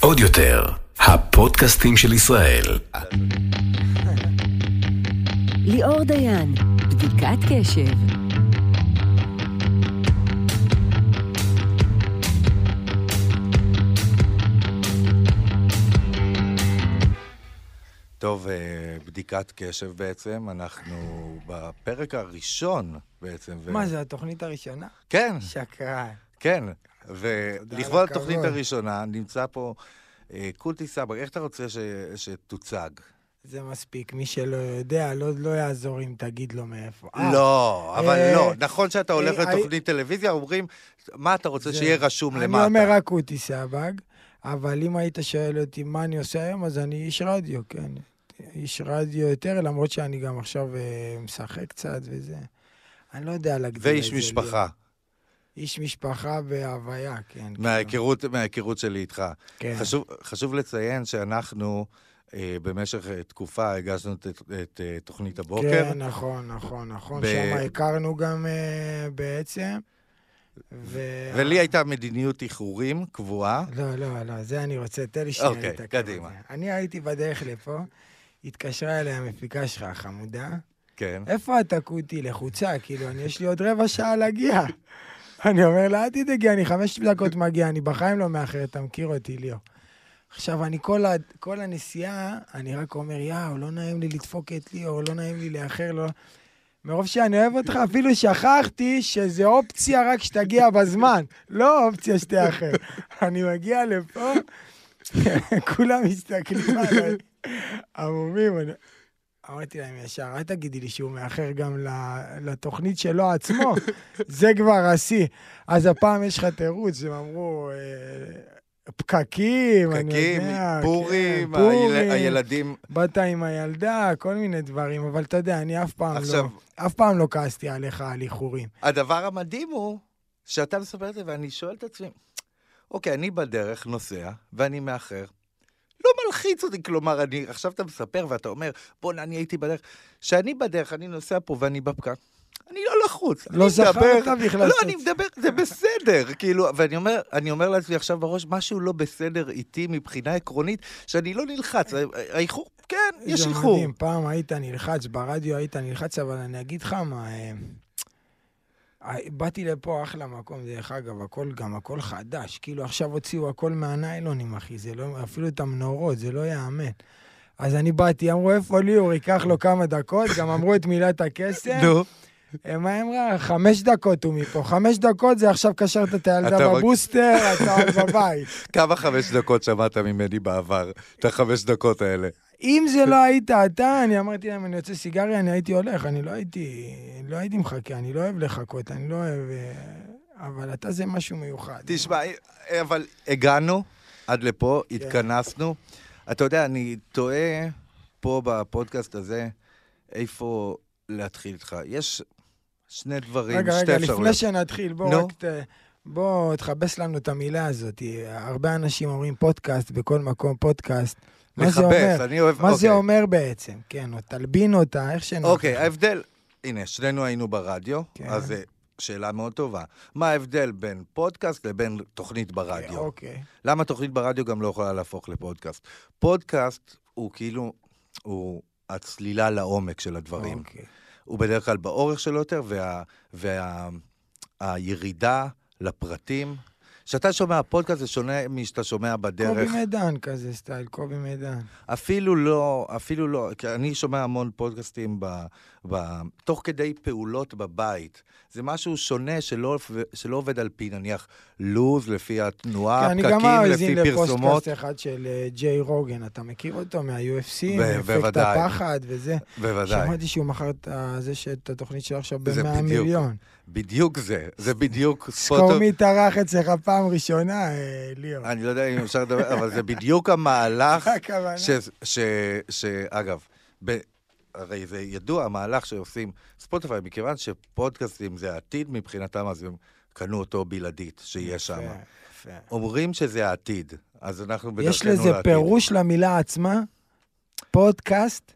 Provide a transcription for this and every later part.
עוד יותר, הפודקאסטים של ישראל. ליאור דיין, בדיקת קשב. טוב, אה, בדיקת קשב בעצם, אנחנו בפרק הראשון בעצם. ו- מה זה, התוכנית הראשונה? כן, שקרן. כן. ולכבוד התוכנית. הראשונה נמצא פה אה, קולטי סבג. איך אתה רוצה ש- שתוצג? זה מספיק, מי שלא יודע, לא, לא יעזור אם תגיד לו מאיפה. אה, לא, אבל אה, לא. נכון שאתה הולך אה, לתוכנית טלוויזיה, אומרים, מה אתה רוצה זה- שיהיה רשום אני למטה? אומר רק אותי סבג, אבל אם היית שואל אותי מה אני עושה היום, אז אני איש רדיו, כן. איש רדיו יותר, למרות שאני גם עכשיו אה, משחק קצת וזה. אני לא יודע להגדיר את זה. ואיש לי. איש משפחה בהוויה, כן. כאילו, מההיכרות מההיכרות שלי איתך. כן. חשוב, חשוב לציין שאנחנו אה, במשך אה, תקופה הגשנו את, את, את אה, תוכנית הבוקר. כן, נכון, נכון, נכון. ב- שם הכרנו גם אה, בעצם. ו... ולי הייתה מדיניות איחורים קבועה. לא, לא, לא, זה אני רוצה, תן לי שנייה אוקיי, על קדימה. זה. אני הייתי בדרך לפה, התקשרה אליי המפיקה שלך, החמודה. כן. איפה אתה קוטי? לחוצה, כאילו, יש לי עוד רבע שעה להגיע. אני אומר לה, אל תדאגי, אני חמש דקות מגיע, אני בחיים לא מאחר, אתה מכיר אותי, ליאור. עכשיו, אני כל, ה, כל הנסיעה, אני רק אומר, יאו, לא נעים לי לדפוק את ליאור, לא נעים לי לאחר, לא... מרוב שאני אוהב אותך, אפילו שכחתי שזה אופציה רק שתגיע בזמן, לא אופציה שתאחר. אני מגיע לפה, כולם מסתכלים עליי, עמומים. אמרתי להם ישר, אל תגידי לי שהוא מאחר גם לתוכנית שלו עצמו, זה כבר השיא. אז הפעם יש לך תירוץ, הם אמרו, אה, פקקים, אני פקקים, יודע, פורים, כן, פורים, היל- הילדים... באת עם הילדה, כל מיני דברים, אבל אתה יודע, אני אף פעם עכשיו- לא, אף פעם לא כעסתי עליך על איחורים. הדבר המדהים הוא שאתה מספר את זה, ואני שואל את עצמי, אוקיי, אני בדרך נוסע, ואני מאחר. לא מלחיץ אותי, כלומר, אני, עכשיו אתה מספר ואתה אומר, בוא'נה, אני הייתי בדרך. כשאני בדרך, אני נוסע פה ואני בפקק, אני לא לחוץ. לא זכרת בכלל לא, אני מדבר, זה בסדר, כאילו, ואני אומר, אני אומר לעצמי עכשיו בראש, משהו לא בסדר איתי מבחינה עקרונית, שאני לא נלחץ. האיחור, כן, יש זה איחור. מדהים, פעם היית נלחץ, ברדיו היית נלחץ, אבל אני אגיד לך מה, אה, אה, באתי לפה אחלה מקום, דרך אגב, הכל, גם הכל חדש. כאילו עכשיו הוציאו הכל מהניילונים, אחי, זה לא, אפילו את המנורות, זה לא ייאמן. אז אני באתי, אמרו, איפה ליאור, ייקח לו כמה דקות, גם אמרו את מילת הקסם. נו, מה היא אמרה? חמש דקות הוא מפה. חמש דקות זה עכשיו קשרת את הילדה בבוסטר, אתה עוד בבית. כמה חמש דקות שמעת ממני בעבר, את החמש דקות האלה? אם זה לא היית אתה, אני אמרתי להם, אני יוצא סיגריה, אני הייתי הולך, אני לא הייתי, לא הייתי מחכה, אני לא אוהב לחכות, אני לא אוהב... אה, אבל אתה זה משהו מיוחד. תשמע, אבל הגענו עד לפה, כן. התכנסנו. אתה יודע, אני תוהה פה בפודקאסט הזה, איפה להתחיל איתך. יש שני דברים, רגע, שתי רגע, אפשרויות. לפני שנתחיל, בוא נו. רק ת... בוא תכבס לנו את המילה הזאת. הרבה אנשים אומרים פודקאסט, בכל מקום פודקאסט. מה זה אומר? אני אוהב... מה זה אוקיי. אומר בעצם? כן, או תלבין אותה, איך שנוח. אוקיי. ההבדל... הנה, שנינו היינו ברדיו, כן. אז זו שאלה מאוד טובה. מה ההבדל בין פודקאסט לבין תוכנית ברדיו? אוקיי. למה תוכנית ברדיו גם לא יכולה להפוך לפודקאסט? פודקאסט הוא כאילו, הוא הצלילה לעומק של הדברים. אוקיי. הוא בדרך כלל באורך שלו יותר, וה, וה, הירידה לפרטים. כשאתה שומע פודקאסט זה שונה משאתה שומע בדרך. קובי מידן כזה סטייל, קובי מידן. אפילו לא, אפילו לא, כי אני שומע המון פודקאסטים ב, ב, תוך כדי פעולות בבית. זה משהו שונה שלא, שלא עובד על פי, נניח, לוז, לפי התנועה, כן, אני גם פקקים, מאזין לפי פרסומות. לפוסטקאסט אחד של אה, ג'יי רוגן, אתה מכיר אותו מה-UFC? מאפקט. הפחד וזה. בוודאי. שמעתי שהוא מכר את זה את התוכנית שלו עכשיו זה ב-100 בדיוק. מיליון. בדיוק זה, זה בדיוק זכור. מי טרח אצלך פעם ראשונה, אה, ליאור. אני לא יודע אם אפשר לדבר, אבל זה בדיוק המהלך הכוונה. ש... ש... ש... אגב, ב... הרי זה ידוע, המהלך שעושים ספוטיפיי, מכיוון שפודקאסטים זה העתיד מבחינתם, אז הם קנו אותו בלעדית, שיהיה שם. אומרים שזה העתיד, אז אנחנו בדרכנו ישר לעתיד. לזה פירוש למילה עצמה? פודקאסט?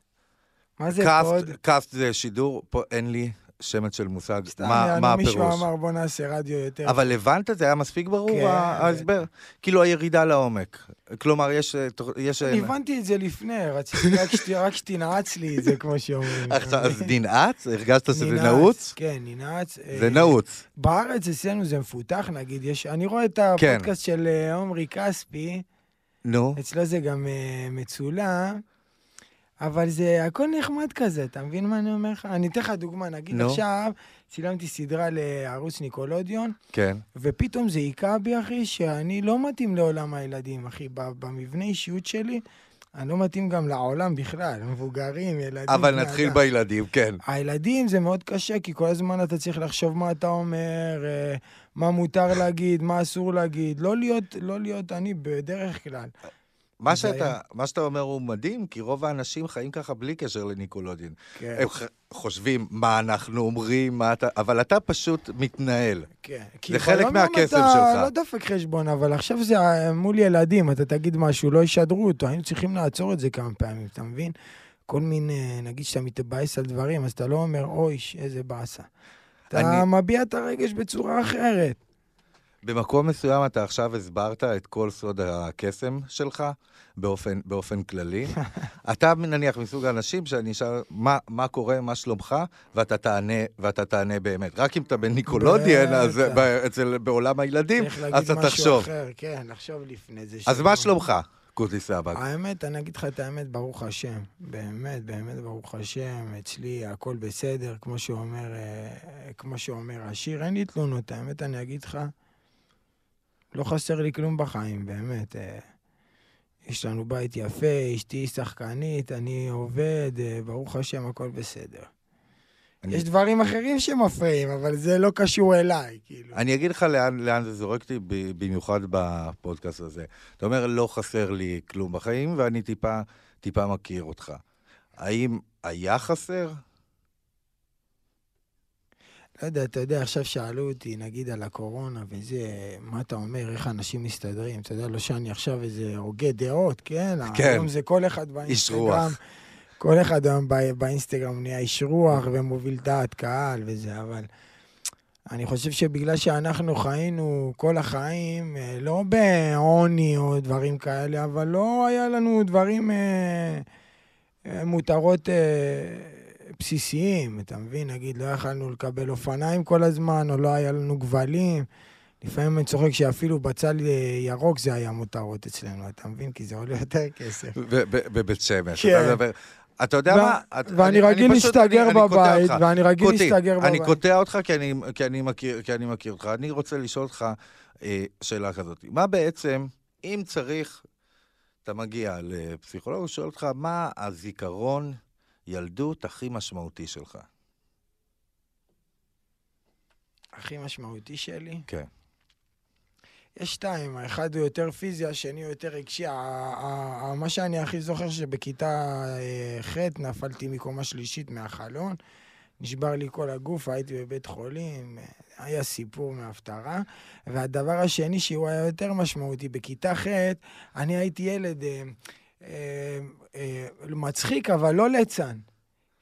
מה זה cast, pod? cast זה שידור, pod אין לי, שמץ של מושג סתם, מה, יענו, מה מישהו הפירוש. אמר, בוא נעשה רדיו יותר. אבל הבנת? זה היה מספיק ברור, כן, ההסבר? כאילו הירידה לעומק. כלומר, יש... אה, יש אני הבנתי את זה לפני, רציתי רק שת- רק שתנעץ לי את זה, כמו שאומרים. אז ננעץ? הרגשת שזה נעוץ? כן, ננעץ. זה אה, נעוץ. בארץ אצלנו זה מפותח, נגיד, יש... אני רואה את כן. הפודקאסט של אה, עומרי כספי, נו. אצלו זה גם אה, מצולם, אבל זה הכל נחמד כזה, אתה מבין מה אני אומר לך? אני אתן לך דוגמה, נגיד נו. עכשיו צילמתי סדרה לערוץ ניקולודיון, כן. ופתאום זה היכה בי, אחי, שאני לא מתאים לעולם הילדים, אחי. במבנה אישיות שלי, אני לא מתאים גם לעולם בכלל, מבוגרים, ילדים. אבל נתחיל אדם. בילדים, כן. הילדים זה מאוד קשה, כי כל הזמן אתה צריך לחשוב מה אתה אומר, אה, מה מותר להגיד, מה אסור להגיד. לא להיות, לא להיות אני בדרך כלל. מה שאתה. מה שאתה אומר הוא מדהים, כי רוב האנשים חיים ככה בלי קשר לניקולודין. כן, הם ח- חושבים מה אנחנו אומרים, מה אתה... אבל אתה פשוט מתנהל. כן. זה חלק מהקסם אתה שלך. לא דופק חשבון, אבל עכשיו זה אה, מול ילדים, אתה תגיד משהו, לא ישדרו אותו, היינו צריכים לעצור את זה כמה פעמים, אתה מבין? כל מיני, נגיד שאתה מתבאס על דברים, אז אתה לא אומר, אוי, איזה באסה. אתה אני- מביע את הרגש בצורה אחרת. במקום מסוים אתה עכשיו הסברת את כל סוד הקסם שלך באופן, באופן כללי. אתה נניח מסוג האנשים שאני אשאל מה, מה קורה, מה שלומך, ואתה תענה, ואתה תענה באמת. רק אם אתה בניקולודיאן, אז. ב- אצל, בעולם הילדים, צריך אז להגיד אתה משהו תחשוב. אחר, כן, לחשוב לפני זה. אז שלא- מה שלומך, קוטי סבג? האמת, אני אגיד לך את האמת, ברוך השם. באמת, באמת, ברוך השם, אצלי הכל בסדר, כמו שאומר, אה, כמו שאומר השיר, אין לי תלונות, האמת, אני אגיד לך, לא חסר לי כלום בחיים, באמת. אה, יש לנו בית יפה, אשתי שחקנית, אני עובד, אה, ברוך השם, הכל בסדר. אני- יש דברים אחרים שמפריעים, אבל זה לא קשור אליי, כאילו. אני אגיד לך לאן, לאן זה זורק אותי, במיוחד בפודקאסט הזה. אתה אומר, לא חסר לי כלום בחיים, ואני טיפה, טיפה מכיר אותך. האם היה חסר? לא יודע, אתה יודע, עכשיו שאלו אותי, נגיד, על הקורונה וזה, מה אתה אומר, איך אנשים מסתדרים? אתה יודע, לא שאני עכשיו איזה הוגה דעות, כן? כן. היום זה כל אחד באינסטגרם. כל אחד היום בא- באינסטגרם נהיה איש רוח ומוביל דעת קהל וזה, אבל אני חושב שבגלל שאנחנו חיינו כל החיים, אה, לא בעוני או דברים כאלה, אבל לא היה לנו דברים, אה, אה, מותרות אה, בסיסיים, אתה מבין? נגיד, לא יכלנו לקבל אופניים כל הזמן, או לא היה לנו גבלים. לפעמים אני צוחק שאפילו בצל אה, ירוק זה היה מותרות אצלנו, אתה מבין? כי זה עולה יותר כסף. בבית שמש. כן. אתה מדבר... אתה יודע מה? ואני אני- רגיל להסתגר קוטע בבית, אותך. ואני רגיל להסתגר אני בבית. קוטע אותך כי אני, אני, מכיר, כי אני מכיר אותך. אני רוצה לשאול אותך אה, שאלה כזאת. מה בעצם, אם צריך, אתה מגיע לפסיכולוג, הוא שואל אותך, מה הזיכרון ילדות הכי משמעותי שלך? הכי משמעותי שלי? כן. יש שתיים, האחד הוא יותר פיזי, השני הוא יותר רגשי. מה שאני הכי זוכר שבכיתה אה, ח' נפלתי מקומה שלישית מהחלון, נשבר לי כל הגוף, הייתי בבית חולים, אה, היה סיפור מההפטרה. והדבר השני שהוא היה יותר משמעותי, בכיתה ח' אני הייתי ילד אה, מצחיק, אבל לא ליצן.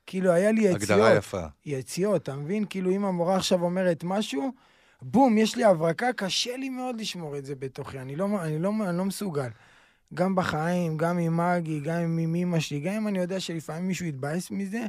כאילו, היה לי יציאות. הגדרה יפה. יציאות, אתה מבין? כאילו, אם המורה עכשיו אומרת משהו, בום, יש לי הברקה, קשה לי מאוד לשמור את זה בתוכי, אני לא, אני לא, אני לא מסוגל. גם בחיים, גם עם מגי, גם עם אמא שלי, גם אם אני יודע שלפעמים מישהו יתבאס מזה,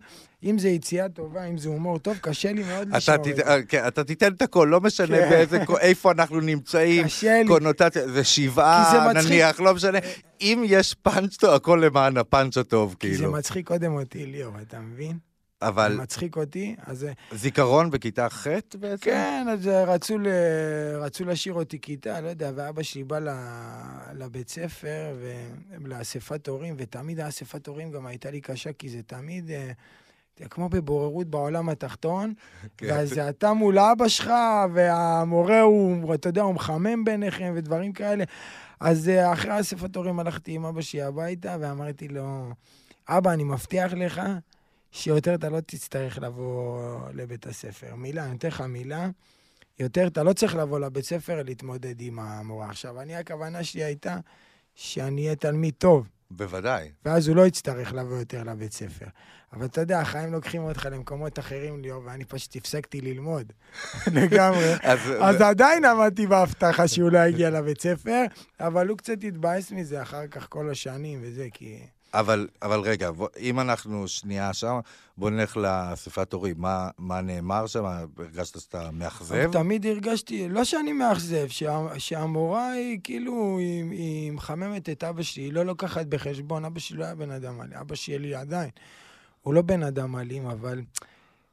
אם זה יציאה טובה, אם זה הומור טוב, קשה לי מאוד לשמור את זה. אה, כן, אתה תיתן את הכל, לא משנה כן. באיזה, איפה אנחנו נמצאים. קונוטציה, זה שבעה. נניח, לא משנה. אם יש פאנץ' טוב, הכל למען הפאנץ' הטוב, כי זה כאילו. מצחיק קודם אותי, ליאור, אתה מבין? אבל מצחיק אותי, אז... זיכרון בכיתה ח' בעצם? כן, אז רצו, ל... רצו להשאיר אותי כיתה, לא יודע, ואבא שלי בא ל... לבית ספר, ולאספת הורים, ותמיד האספת הורים גם הייתה לי קשה, כי זה תמיד... אה, כמו בבוררות בעולם התחתון, כן. ואז אתה מול אבא שלך, והמורה הוא, אתה יודע, הוא מחמם ביניכם ודברים כאלה. אז אה, אחרי אספת הורים הלכתי עם אבא שלי הביתה, ואמרתי לו, אבא, אני מבטיח לך שיותר אתה לא תצטרך לבוא לבית הספר. מילה, אני נותן לך מילה, יותר אתה לא צריך לבוא לבית ספר להתמודד עם המורה. עכשיו, אני, הכוונה שלי הייתה שאני אהיה תלמיד טוב. בוודאי. ואז הוא לא יצטרך לבוא יותר לבית ספר. אבל אתה יודע, החיים לוקחים אותך למקומות אחרים, ליאור, ואני פשוט הפסקתי ללמוד לגמרי. אז, אז עדיין עמדתי בהבטחה שהוא לא יגיע לבית ספר, אבל הוא קצת התבאס מזה אחר כך כל השנים וזה, כי... אבל, אבל רגע, אם אנחנו שנייה שם, בוא נלך לאספת הורים. מה, מה נאמר שם? הרגשת שאתה מאכזב? תמיד הרגשתי, לא שאני מאכזב, שה, שהמורה היא כאילו, היא, היא מחממת את אבא שלי, היא לא לוקחת בחשבון, אבא שלי לא היה בן אדם אלים, אבא שלי עדיין. הוא לא בן אדם אלים, אבל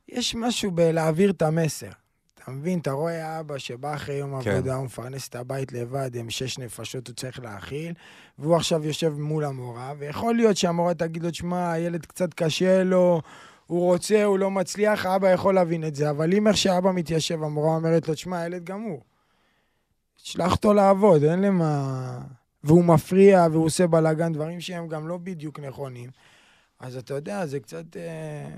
יש משהו בלהעביר את המסר. אתה מבין, אתה רואה אבא שבא אחרי יום כן. עבודה, הוא מפרנס את הבית לבד, הם שש נפשות הוא צריך להאכיל, והוא עכשיו יושב מול המורה, ויכול להיות שהמורה תגיד לו, שמע, הילד קצת קשה לו, הוא רוצה, הוא לא מצליח, האבא יכול להבין את זה, אבל אם איך שאבא מתיישב, המורה אומרת לו, שמע, הילד גמור. שלח אותו לעבוד, אין למה... והוא מפריע, והוא עושה בלאגן, דברים שהם גם לא בדיוק נכונים. אז אתה יודע, זה קצת אה,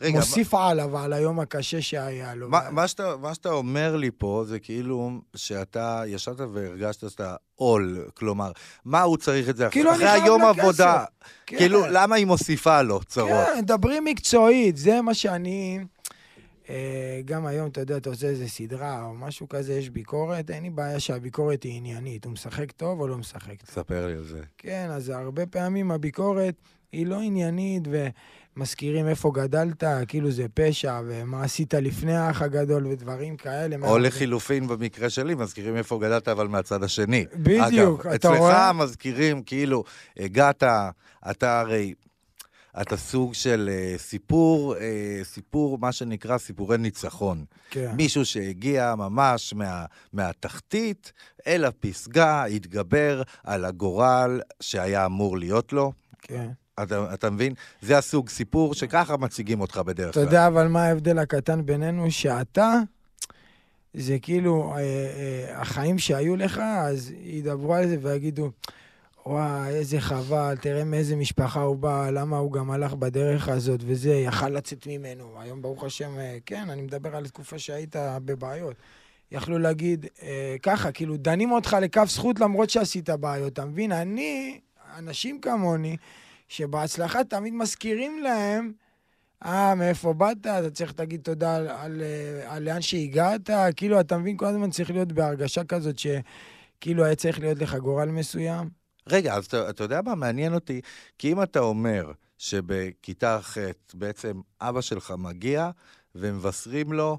רגע, מוסיף עליו, על היום הקשה שהיה לו. מה, מה, שאתה, מה שאתה אומר לי פה זה כאילו שאתה ישבת והרגשת שאתה עול, כלומר, מה הוא צריך את זה כאילו, אחרי היום עבודה? כן. כאילו, למה היא מוסיפה לו צרות? כן, מדברים מקצועית, זה מה שאני... אה, גם היום, אתה יודע, אתה עושה איזה סדרה או משהו כזה, יש ביקורת, אין לי בעיה שהביקורת היא עניינית. הוא משחק טוב או לא משחק טוב? ספר לי על זה. כן, אז הרבה פעמים הביקורת היא לא עניינית, ומזכירים איפה גדלת, כאילו זה פשע, ומה עשית לפני האח הגדול, ודברים כאלה. או לחילופין, במקרה שלי, מזכירים איפה גדלת, אבל מהצד השני. בדיוק, אגב, אתה אצלך רואה? מזכירים, כאילו, הגעת, אתה הרי... אתה סוג של uh, סיפור, uh, סיפור, מה שנקרא סיפורי ניצחון. כן. מישהו שהגיע ממש מה, מהתחתית אל הפסגה, התגבר על הגורל שהיה אמור להיות לו. כן. אתה, אתה מבין? זה הסוג סיפור שככה מציגים אותך בדרך אתה כלל. יודע אבל מה ההבדל הקטן בינינו? שאתה, זה כאילו, אה, אה, החיים שהיו לך, אז ידברו על זה ויגידו, וואי, איזה חבל, תראה מאיזה משפחה הוא בא, למה הוא גם הלך בדרך הזאת וזה, יכל לצאת ממנו. היום, ברוך השם, אה, כן, אני מדבר על תקופה שהיית בבעיות. יכלו להגיד אה, ככה, כאילו, דנים אותך לכף זכות למרות שעשית בעיות, אתה מבין? אני, אנשים כמוני, שבהצלחה תמיד מזכירים להם, אה, מאיפה באת? אתה צריך להגיד תודה על, על, אה, על לאן שהגעת. כאילו, אתה מבין, כל הזמן צריך להיות בהרגשה כזאת שכאילו היה צריך להיות לך גורל מסוים. רגע, אז אתה, אתה יודע מה מעניין אותי? כי אם אתה אומר שבכיתה ח' בעצם אבא שלך מגיע ומבשרים לו,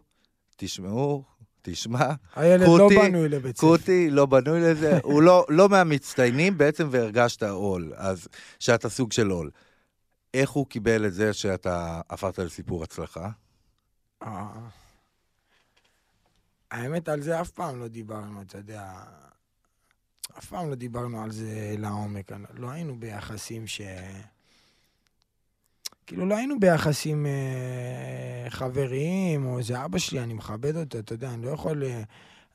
תשמעו, תשמע, הילד קוטי, לא בנוי לבית ספר. קוטי לא בנוי לזה, הוא לא, לא מהמצטיינים בעצם והרגשת עול, אז שאתה סוג של עול. איך הוא קיבל את זה שאתה הפכת לסיפור הצלחה? אה. האמת, על זה אף פעם לא דיברנו, אתה יודע. אף פעם לא דיברנו על זה לעומק. לא היינו ביחסים ש... כאילו, לא היינו ביחסים אה, חבריים, או זה אבא שלי, אני מכבד אותו, אתה יודע, אני לא יכול... אה,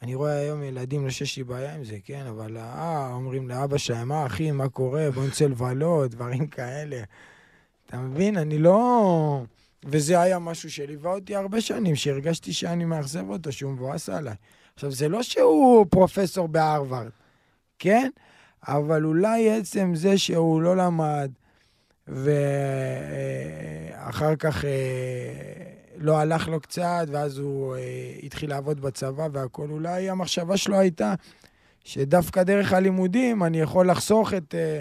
אני רואה היום ילדים, לא שיש לי בעיה עם זה, כן, אבל אה, אומרים לאבא שלהם, מה אחי, מה קורה, בוא נצא לבלות, דברים כאלה. אתה מבין? אני לא... וזה היה משהו שליווה אותי הרבה שנים, שהרגשתי שאני מאכזב אותו, שהוא מבואס עליי. עכשיו, זה לא שהוא פרופסור בהרווארד, כן? אבל אולי עצם זה שהוא לא למד, ואחר כך אה, לא הלך לו קצת, ואז הוא אה, התחיל לעבוד בצבא והכול, אולי המחשבה שלו הייתה שדווקא דרך הלימודים אני יכול לחסוך את... אה,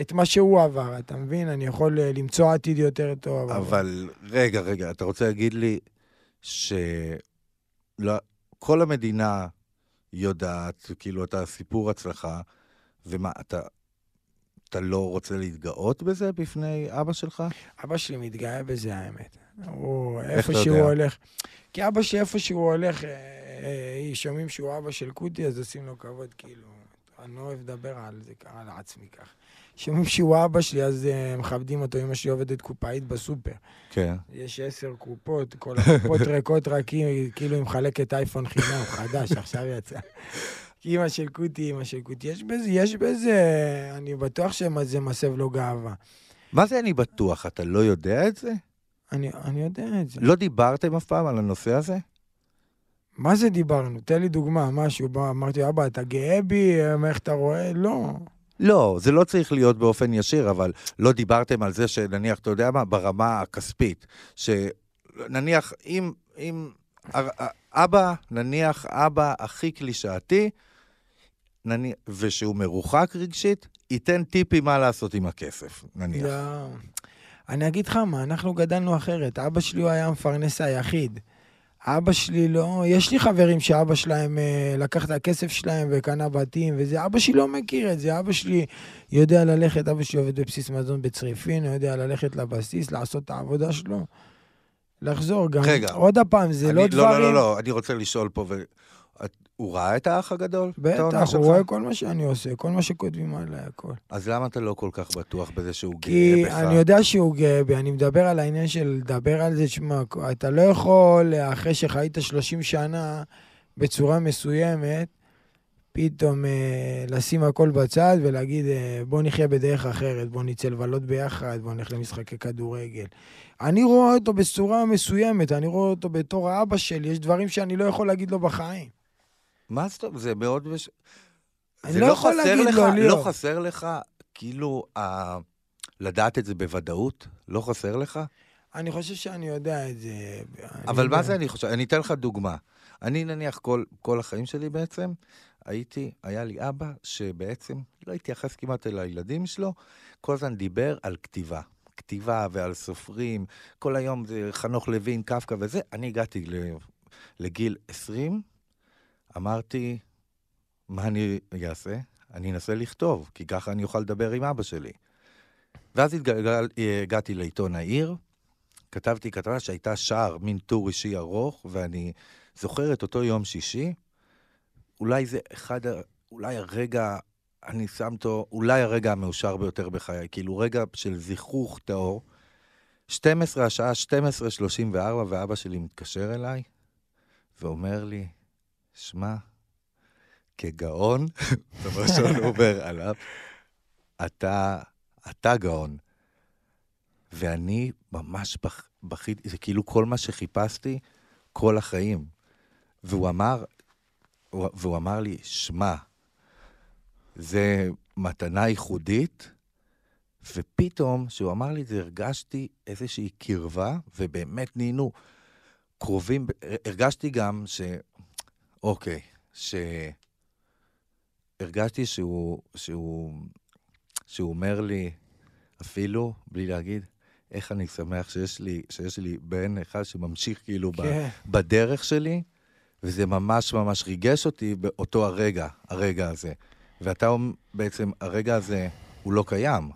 את מה שהוא עבר, אתה מבין? אני יכול למצוא עתיד יותר טוב. אבל רגע, רגע, אתה רוצה להגיד לי שכל המדינה יודעת, כאילו, אתה סיפור הצלחה, ומה, אתה, אתה לא רוצה להתגאות בזה בפני אבא שלך? אבא שלי מתגאה בזה, האמת. הוא, איפה שהוא יודע? הולך... כי אבא שלי, איפה שהוא הולך, אה, אה, שומעים שהוא אבא של קוטי, אז עושים לו כבוד, כאילו. אני לא אוהב לדבר על זה, על עצמי כך. שומעים שהוא אבא שלי, אז אה, מכבדים אותו. אמא שלי עובדת קופאית בסופר. כן. יש עשר קופות, כל הקופות ריקות רק היא, כאילו היא מחלקת אייפון חינם חדש, עכשיו יצא. אימא של קוטי, אימא של קוטי. יש בזה, יש בזה, אני בטוח שזה מסב לו גאווה. מה זה אני בטוח? אתה לא יודע את זה? אני, אני יודע את זה. לא דיברתם אף פעם על הנושא הזה? מה זה דיברנו? תן לי דוגמה, משהו. בא, אמרתי, אבא, אתה גאה בי? איך אתה רואה? לא. לא, זה לא צריך להיות באופן ישיר, אבל לא דיברתם על זה שנניח, אתה יודע מה, ברמה הכספית, שנניח, אם, אם אבא, נניח אבא הכי קלישאתי, נניח, ושהוא מרוחק רגשית, ייתן טיפים מה לעשות עם הכסף, נניח. לא. אני אגיד לך מה, אנחנו גדלנו אחרת. אבא שלי הוא היה המפרנס היחיד. אבא שלי לא, יש לי חברים שאבא שלהם אה, לקח את הכסף שלהם וקנה בתים וזה, אבא שלי לא מכיר את זה, אבא שלי יודע ללכת, אבא שלי עובד בבסיס מזון בצריפין, הוא יודע ללכת לבסיס, לעשות את העבודה שלו, לחזור גם. רגע. עוד פעם, זה אני, לא לא, דברים... לא, לא, לא, אני רוצה לשאול פה, ו... הוא ראה את האח הגדול? בטח? הוא רואה כל מה שאני עושה, כל מה שכותבים עליי, הכל. אז למה אתה לא כל כך בטוח בזה שהוא גאה כי בך? אני יודע שהוא גאה בי, אני מדבר על העניין של לדבר על זה, שמע, אתה לא יכול, אחרי שחיית 30 שנה בצורה מסוימת, פתאום אה, לשים הכל בצד ולהגיד, אה, בוא נחיה בדרך אחרת, בוא נצא לבלות ביחד, בוא נלך למשחקי כדורגל. אני רואה אותו בצורה מסוימת, אני רואה אותו בתור האבא שלי, יש דברים שאני לא יכול להגיד לו בחיים. מה זאת אומרת? זה מאוד... מש... זה לא יכול חסר להגיד לך, לו, ליאור. לא חסר לך, כאילו, ה... לדעת את זה בוודאות? לא חסר לך? אני חושב שאני יודע את זה. אבל מה יודע. זה אני חושב? אני אתן לך דוגמה. אני נניח כל, כל החיים שלי בעצם, הייתי, היה לי אבא שבעצם לא התייחס כמעט אל הילדים שלו, כל הזמן דיבר על כתיבה. כתיבה ועל סופרים, כל היום זה חנוך לוין, קפקא וזה. אני הגעתי לגיל 20, אמרתי, מה אני אעשה? אני אנסה לכתוב, כי ככה אני אוכל לדבר עם אבא שלי. ואז התגלגל, הגעתי לעיתון העיר, כתבתי כתבה שהייתה שער, מין טור אישי ארוך, ואני זוכר את אותו יום שישי. אולי זה אחד, אולי הרגע, אני שם אותו, אולי הרגע המאושר ביותר בחיי, כאילו רגע של זיכוך טהור. 12, השעה 12.34, ואבא שלי מתקשר אליי, ואומר לי, שמע, כגאון, דבר הוא אומר עליו, אתה, אתה גאון. ואני ממש בכ- בכיתי, זה כאילו כל מה שחיפשתי כל החיים. והוא אמר, הוא- והוא אמר לי, שמע, זה מתנה ייחודית, ופתאום, כשהוא אמר לי את זה, הרגשתי איזושהי קרבה, ובאמת נהיינו קרובים, הרגשתי גם ש... אוקיי, ש... הרגשתי שהוא, שהוא, שהוא אומר לי, אפילו, בלי להגיד, איך אני שמח שיש לי, שיש לי בן אחד שממשיך כאילו ב, כן. בדרך שלי, וזה ממש ממש ריגש אותי באותו הרגע, הרגע הזה. ואתה בעצם, הרגע הזה, הוא לא קיים.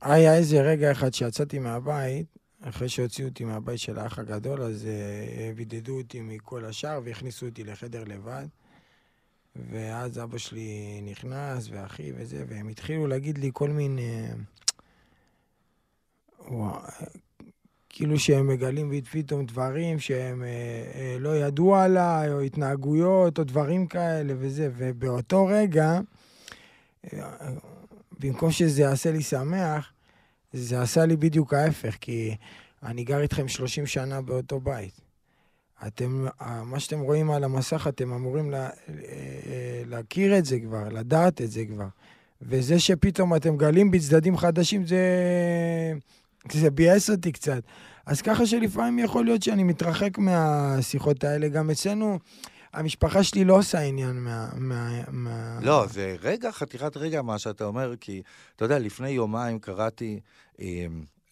היה איזה רגע אחד שיצאתי מהבית, אחרי שהוציאו אותי מהבית של האח הגדול, אז בידדו אותי מכל השאר והכניסו אותי לחדר לבד. ואז אבא שלי נכנס, ואחי וזה, והם התחילו להגיד לי כל מיני... וואו, כאילו שהם מגלים פתאום דברים שהם אה, אה, לא ידעו עליי, או התנהגויות, או דברים כאלה וזה. ובאותו רגע, אה, במקום שזה יעשה לי שמח, זה עשה לי בדיוק ההפך, כי אני גר איתכם 30 שנה באותו בית. אתם, מה שאתם רואים על המסך, אתם אמורים לה, אה, להכיר את זה כבר, לדעת את זה כבר. וזה שפתאום אתם גלים בי צדדים חדשים, זה, זה ביאס אותי קצת. אז ככה שלפעמים יכול להיות שאני מתרחק מהשיחות האלה. גם אצלנו, המשפחה שלי לא עושה עניין מה... מה, מה... לא, זה רגע, חתיכת רגע, מה שאתה אומר, כי, אתה יודע, לפני יומיים קראתי אה,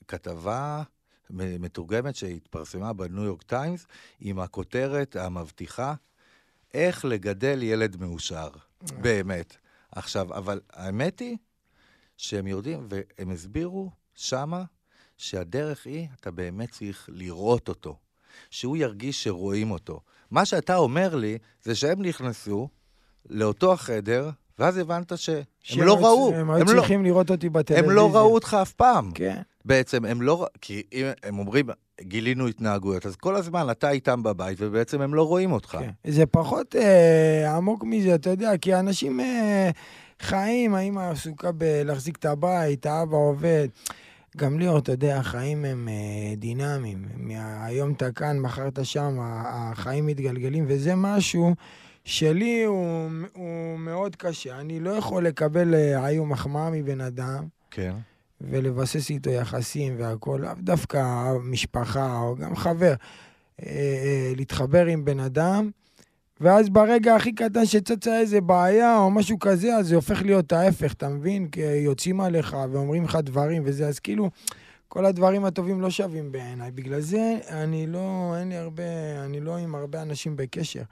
כתבה מתורגמת שהתפרסמה בניו יורק טיימס, עם הכותרת המבטיחה, איך לגדל ילד מאושר. באמת. עכשיו, אבל האמת היא שהם יורדים, והם הסבירו שמה שהדרך היא, אתה באמת צריך לראות אותו. שהוא ירגיש שרואים אותו. מה שאתה אומר לי, זה שהם נכנסו לאותו החדר, ואז הבנת שהם שהם לא היו- ראו. הם היו לא- צריכים לראות אותי בטלוויזיה. הם לא ראו אותך אף פעם. כן. בעצם הם לא... כי אם הם אומרים, גילינו התנהגויות, אז כל הזמן אתה איתם בבית, ובעצם הם לא רואים אותך. כן. זה פחות אה, עמוק מזה, אתה יודע, כי אנשים אה, חיים, האמא עסוקה בלהחזיק את הבית, האבא עובד. גם ליאור, אתה יודע, החיים הם אה, דינמיים. מהיום אתה כאן, מחר אתה שם, החיים מתגלגלים, וזה משהו שלי הוא, הוא מאוד קשה. אני לא יכול לקבל אה, היו מחמאה מבן אדם כן. ולבסס איתו יחסים והכול, לאו דווקא משפחה או גם חבר. אה, אה, להתחבר עם בן אדם, ואז ברגע הכי קטן שצצה איזה בעיה או משהו כזה, אז זה הופך להיות ההפך, אתה מבין? כי יוצאים עליך ואומרים לך דברים וזה, אז כאילו, כל הדברים הטובים לא שווים בעיניי. בגלל זה אני לא, אין לי הרבה, אני לא עם הרבה אנשים בקשר.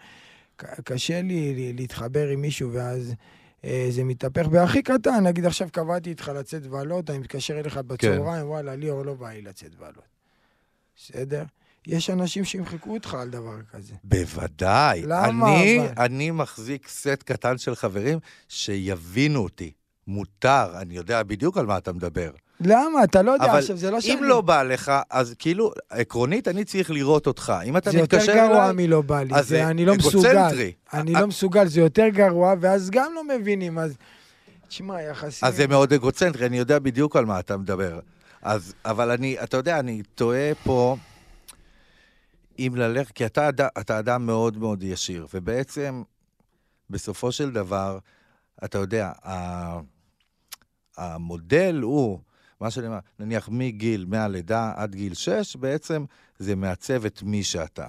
קשה לי לי להתחבר עם מישהו, ואז אה, זה מתהפך בהכי קטן. נגיד עכשיו קבעתי איתך לצאת לבלות, אני מתקשר אליך בצהריים, וואלה, ליאור לא בא לי לצאת לבלות. בסדר? יש אנשים שימחקו אותך על דבר כזה. בוודאי. למה אני, אבל? אני מחזיק סט קטן של חברים שיבינו אותי. מותר, אני יודע בדיוק על מה אתה מדבר. למה? אתה לא יודע, אבל עכשיו זה לא אם שאני... לא בא לך, אז כאילו, עקרונית, אני צריך לראות אותך. אם אתה זה יותר מתקשר גרוע אליי, מלא בא לי, אז זה אני לא מסוגל. אגוצנטרי. אני אה, לא מסוגל, זה יותר גרוע, ואז גם לא מבינים, אז... תשמע, יחסים... אז זה מאוד אגוצנטרי, אני יודע בדיוק על מה אתה מדבר. אז, אבל אני, אתה יודע, אני תוהה פה אם ללכת, כי אתה, אתה אדם מאוד מאוד ישיר, ובעצם, בסופו של דבר, אתה יודע, המודל הוא, מה שאני אומר, נניח מגיל, מהלידה עד גיל 6, בעצם זה מעצב את מי שאתה.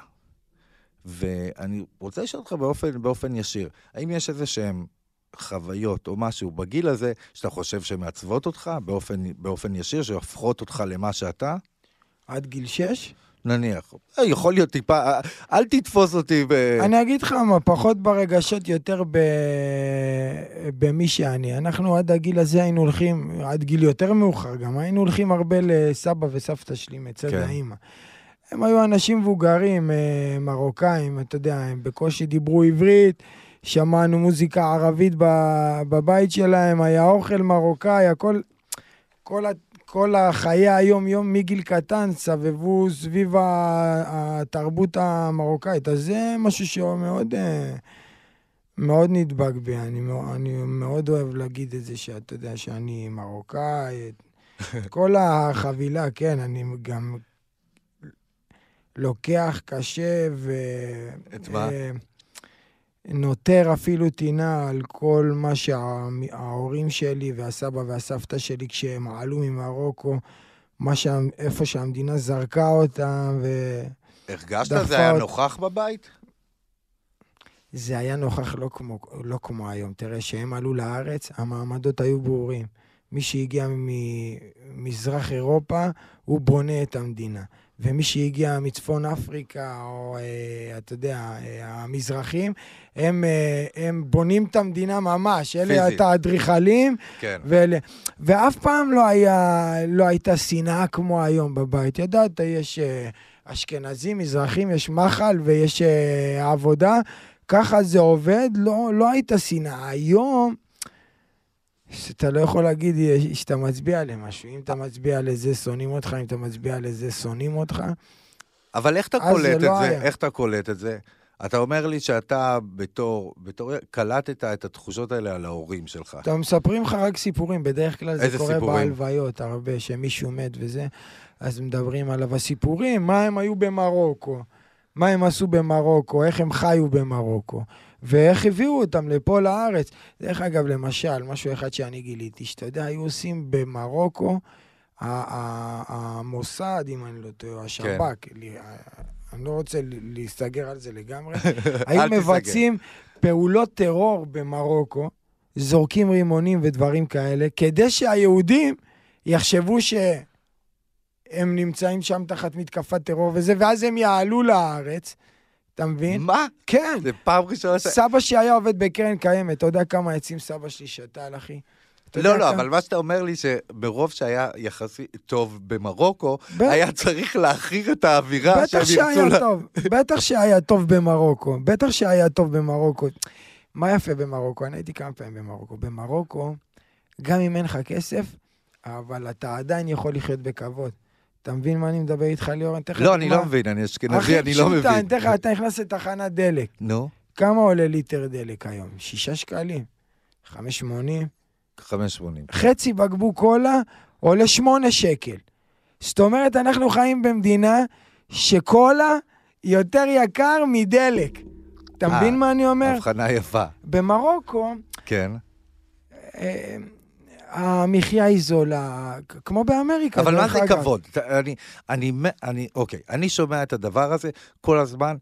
ואני רוצה לשאול אותך באופן, באופן ישיר, האם יש איזה שהם חוויות או משהו בגיל הזה שאתה חושב שמעצבות אותך באופן, באופן ישיר, שהופכות אותך למה שאתה? עד גיל שש? נניח. אה, יכול להיות טיפה, אה, אל תתפוס אותי ב... אני אגיד לך מה, פחות ברגשות, יותר ב... במי שאני. אנחנו עד הגיל הזה היינו הולכים, עד גיל יותר מאוחר גם, היינו הולכים הרבה לסבא וסבתא שלי מצד כן. האימא. הם היו אנשים מבוגרים, אה, מרוקאים, אתה יודע, הם בקושי דיברו עברית, שמענו מוזיקה ערבית בבית שלהם, היה אוכל מרוקאי, הכל, כל, כל החיי היום-יום מגיל קטן סבבו סביב התרבות המרוקאית. אז זה משהו שמאוד אה, מאוד נדבק בי. אני, אני מאוד אוהב להגיד את זה, שאתה יודע שאני מרוקאי. כל החבילה, כן, אני גם לוקח קשה ו... את מה? נותר אפילו טינה על כל מה שההורים שלי והסבא והסבתא שלי, כשהם עלו ממרוקו, מה שה... איפה שהמדינה זרקה אותם, וזה הרגשת? זה היה נוכח בבית? היה נוכח לא כמו, לא כמו היום. תראה, כשהם עלו לארץ, המעמדות היו ברורים. מי שהגיע ממזרח אירופה, הוא בונה את המדינה. ומי שהגיע מצפון אפריקה, או אה, אתה יודע, אה, המזרחים, הם, אה, הם בונים את המדינה ממש. אלה פיזית. את האדריכלים, כן. ואלה. ואף פעם לא, היה, לא הייתה שנאה כמו היום בבית. ידעת, יש אה, אשכנזים, מזרחים, יש מחל ויש אה, עבודה. ככה זה עובד, לא, לא הייתה שנאה. היום, שאתה לא יכול להגיד שאתה מצביע למשהו. אם אתה מצביע לזה, שונאים אותך, אם אתה מצביע לזה, שונאים אותך. אבל איך אתה קולט את לא זה? היה. איך אתה קולט את זה? אתה אומר לי שאתה בתור, בתור, קלטת את התחושות האלה על ההורים שלך. אתה מספרים לך רק סיפורים, בדרך כלל זה קורה סיפורים? בהלוויות הרבה, שמישהו מת וזה, אז מדברים עליו. הסיפורים, מה הם היו במרוקו, מה הם עשו במרוקו, איך הם חיו במרוקו, ואיך הביאו אותם לפה לארץ. דרך אגב, למשל, משהו אחד שאני גיליתי, שאתה יודע, היו עושים במרוקו, המוסד, אם אני לא טועה, השב"כ, לי- אני לא רוצה להסתגר על זה לגמרי, היו. מבצעים פעולות טרור במרוקו, זורקים רימונים ודברים כאלה, כדי שהיהודים יחשבו שהם נמצאים שם תחת מתקפת טרור וזה, ואז הם יעלו לארץ, אתה מבין? מה? כן. זה פעם ראשונה ש... סבא שהיה עובד בקרן קיימת, אתה יודע כמה עצים סבא שלי שתל, אחי? לא, לא, אבל מה שאתה אומר לי, שמרוב שהיה יחסית טוב במרוקו, היה צריך להכיר את האווירה שהם בטח ירצו... שהיה טוב, בטח שהיה טוב במרוקו, בטח שהיה טוב במרוקו. מה יפה במרוקו? אני הייתי כמה פעמים במרוקו. במרוקו, גם אם אין לך כסף, אבל אתה עדיין יכול לחיות בכבוד. אתה מבין מה אני מדבר איתך, ליאור? לא, אני. לא מבין, אני אשכנזי, אני לא מבין. אתן לך, אתה נכנס לתחנת דלק. נו, כמה עולה ליטר דלק היום? שישה שקלים? חמש שמונים? 580. חצי בקבוק קולה עולה שמונה שקל. זאת אומרת, אנחנו חיים במדינה שקולה יותר יקר מדלק. אתה מבין אה, מה אני אומר? הבחנה יפה. במרוקו, כן. המחיה היא זולה, כמו באמריקה, אבל מה זה אגב. כבוד? אני, אני, אני, אוקיי, אני שומע את הדבר הזה כל הזמן,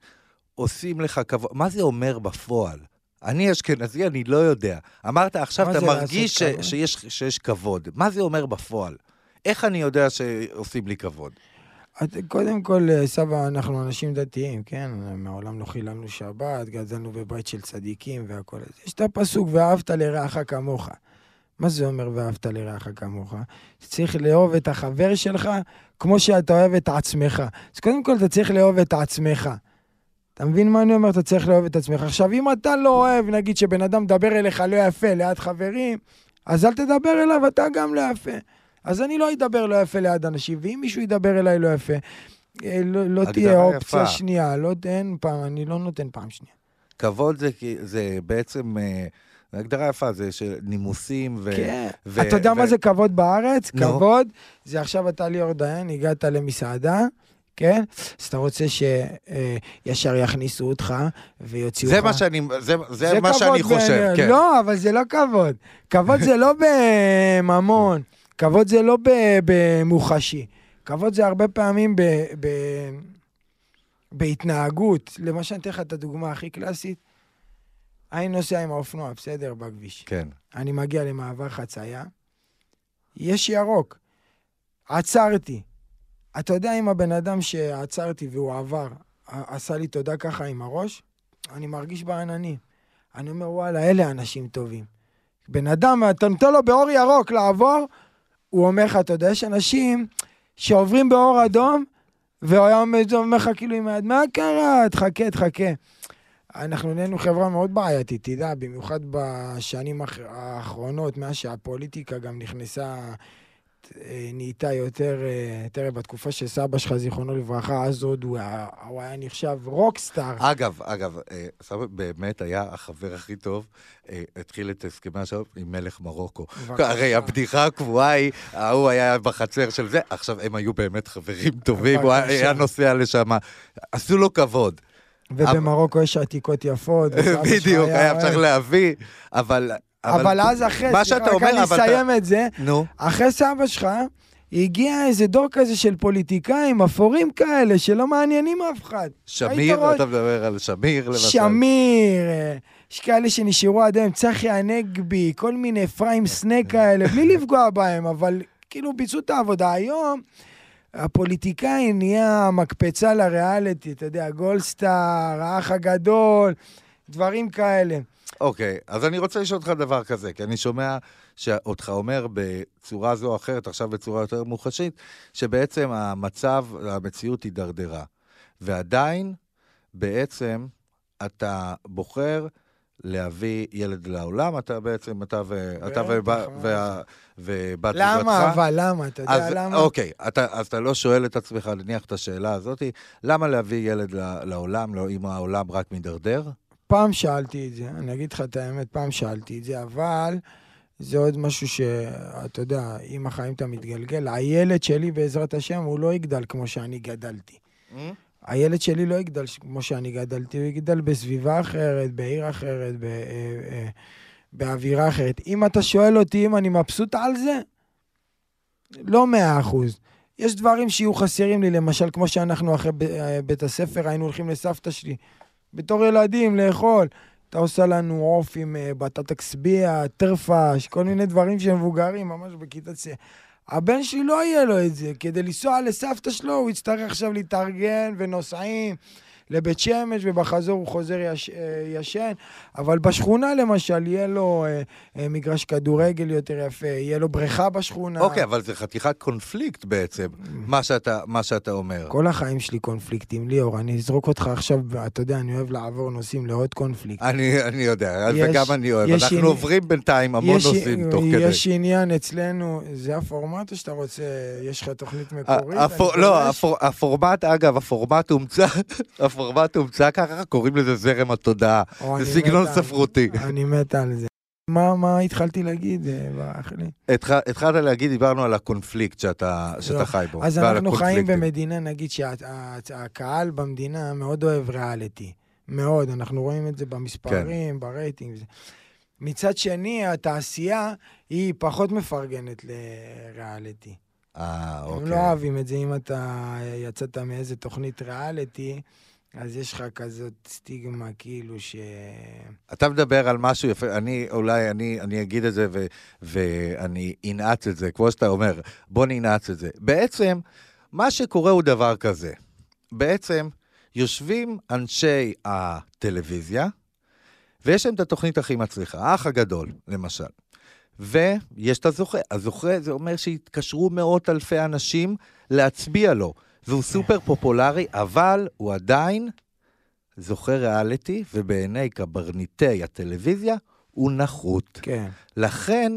עושים לך כבוד. מה זה אומר בפועל? אני אשכנזי, אני לא יודע. אמרת עכשיו, אתה מרגיש ש? שיש, שיש כבוד. מה זה אומר בפועל? איך אני יודע שעושים לי כבוד? את- קודם כל, אה, סבא, אנחנו אנשים דתיים, כן? מעולם לא חיללנו שבת, גדלנו בבית של צדיקים והכל. יש את הפסוק, ואהבת לרעך כמוך. מה זה אומר ואהבת לרעך כמוך? צריך לאהוב את החבר שלך כמו שאתה אוהב את עצמך. אז קודם כל, אתה צריך לאהוב את עצמך. אתה מבין מה אני אומר? אתה צריך לאהוב את עצמך. עכשיו, אם אתה לא אוהב, נגיד שבן אדם מדבר אליך לא יפה ליד חברים, אז אל תדבר אליו אתה גם לא יפה. אז אני לא אדבר לא יפה ליד אנשים, ואם מישהו ידבר אליי לא יפה, אה, לא, לא תהיה אופציה יפה. שנייה, לא אין פעם, אני לא נותן פעם שנייה. כבוד זה, זה בעצם, אה, זו הגדרה יפה, זה של נימוסים ו... כן. ו- אתה יודע ו- מה זה כבוד בארץ? נו. כבוד, זה עכשיו אתה ליאור דיין, הגעת למסעדה, כן? אז אתה רוצה שישר יכניסו אותך ויוציאו זה לך... מה שאני, זה, זה זה מה שאני חושב, בעיני- כן. לא, אבל זה לא כבוד. כבוד זה לא בממון, כבוד זה לא ב- במוחשי. כבוד זה הרבה פעמים ב... ב... בהתנהגות. למשל, אני אתן לך את הדוגמה הכי קלאסית. אני נוסע עם האופנוע, בסדר? בכביש. כן. אני מגיע למעבר חצייה, יש ירוק. עצרתי. אתה יודע אם הבן אדם שעצרתי והוא עבר, עשה לי תודה ככה עם הראש, אני מרגיש בעננים. אני אומר, וואלה, אלה אנשים טובים. בן אדם, אתה נותן לו באור ירוק לעבור, הוא אומר לך, אתה יודע, יש אנשים שעוברים באור אדום, והוא היה אומר לך כאילו עם היד, מה קרה? תחכה, תחכה. אנחנו נהיינו חברה מאוד בעייתית, תדע, במיוחד בשנים האח- האחרונות, מאז שהפוליטיקה גם נכנסה, אה, נהייתה יותר, אה, תראה, בתקופה של סבא שלך, זיכרונו לברכה, אז עוד הוא הוא היה נחשב רוקסטאר. אגב, אגב, אה, סבא באמת היה החבר הכי טוב, אה, התחיל את הסכמי השלום עם מלך מרוקו. הרי הבדיחה הקבועה היא, ההוא היה בחצר של זה, עכשיו הם היו באמת חברים טובים, הוא. היה נוסע לשם, עשו לו כבוד. ובמרוקו יש עתיקות יפות. בדיוק, היה אפשר. להביא, אבל... אבל אז אחרי, מה שאתה רק אומר, אני אבל אתה- אסיים את זה, נו, אחרי סבא שלך, הגיע איזה דור כזה של פוליטיקאים אפורים כאלה, שלא מעניינים אף אחד. שמיר, אתה מדבר על שמיר, למשל. שמיר, אה, יש כאלה שנשארו עד היום, צחי הנגבי, כל מיני אפרים סנה כאלה, בלי לפגוע בהם, אבל כאילו ביצעו את העבודה. היום הפוליטיקאי נהיה מקפצה לריאליטי, אתה יודע, גולדסטאר, האח הגדול, דברים כאלה. אוקיי, אז אני רוצה לשאול אותך דבר כזה, כי אני שומע שאותך אומר בצורה זו או אחרת, עכשיו בצורה יותר מוחשית, שבעצם המצב, המציאות הידרדרה. ועדיין, בעצם, אתה בוחר להביא ילד לעולם, אתה בעצם, אתה ו- אתה ובת- מה וה- ובת זוגתך. למה אבל, למה? אתה יודע אז למה? אוקיי, אתה, אז אתה לא שואל את עצמך, נניח את השאלה הזאת, למה להביא ילד לעולם, לא אם העולם רק מידרדר? פעם שאלתי את זה, אני אגיד לך את האמת, פעם שאלתי את זה, אבל זה עוד משהו שאתה יודע, עם החיים אתה מתגלגל. הילד שלי, בעזרת השם, הוא לא יגדל כמו שאני גדלתי. הילד שלי לא יגדל כמו שאני גדלתי, הוא יגדל בסביבה אחרת, בעיר אחרת, ב, אה, אה, באווירה אחרת. אם אתה שואל אותי אם אני מבסוט על זה, לא מאה אחוז. יש דברים שיהיו חסרים לי, למשל, כמו שאנחנו אחרי ב- אה, בית הספר היינו הולכים לסבתא שלי, בתור ילדים, לאכול. אתה עושה לנו עוף עם בטטה קסביה, טרפש, כל מיני דברים שהם מבוגרים, ממש בכיתה צ... הבן שלי לא יהיה לו את זה. כדי לנסוע לסבתא שלו, הוא יצטרך עכשיו להתארגן ונוסעים לבית שמש, ובחזור הוא חוזר יש, אה, ישן. אבל בשכונה, למשל, יהיה לו אה, אה, מגרש כדורגל יותר יפה, יהיה לו בריכה בשכונה. אוקיי, אבל זה חתיכת קונפליקט בעצם, מה שאתה, מה שאתה אומר. כל החיים שלי קונפליקטים, ליאור, אני אזרוק אותך עכשיו, אתה יודע, אני אוהב לעבור נושאים לעוד קונפליקט. אני, אני יודע, יש- וגם אני אוהב. אנחנו עניין- עוברים בינתיים המון יש- נושאים תוך כדי. יש עניין אצלנו, זה הפורמט או שאתה רוצה, יש לך תוכנית מקורית? הפור- לא? הפור- הפורמט, אגב, הפורמט הומצא, הפורמט הומצא ככה, קוראים לזה זרם התודעה. זה סגנון ספרותי. אני מת על זה. מה, מה התחלתי להגיד? אה, ברח לי. התח- התחלת להגיד, דיברנו על הקונפליקט שאתה שאתה לא. חי בו. אז אנחנו חיים. במדינה, נגיד שהקהל במדינה מאוד אוהב ריאליטי. מאוד, אנחנו רואים את זה במספרים, כן. ברייטינג. מצד שני, התעשייה היא פחות מפרגנת לריאליטי. אה, אוקיי. הם לא אוהבים את זה, אם אתה יצאת מאיזה תוכנית ריאליטי, אז יש לך כזאת סטיגמה, כאילו ש... אתה מדבר על משהו יפה, אני אולי, אני, אני אגיד את זה ו, ואני אנעץ את זה, כמו שאתה אומר, בוא ננעץ את זה. בעצם, מה שקורה הוא דבר כזה. בעצם, יושבים אנשי הטלוויזיה, ויש להם את התוכנית הכי מצליחה, האח הגדול, למשל. ויש את הזוכה. הזוכה זה אומר שהתקשרו מאות אלפי אנשים להצביע לו, והוא סופר פופולרי, אבל הוא עדיין זוכה ריאליטי, ובעיני קברניטי הטלוויזיה הוא נחות. כן. לכן,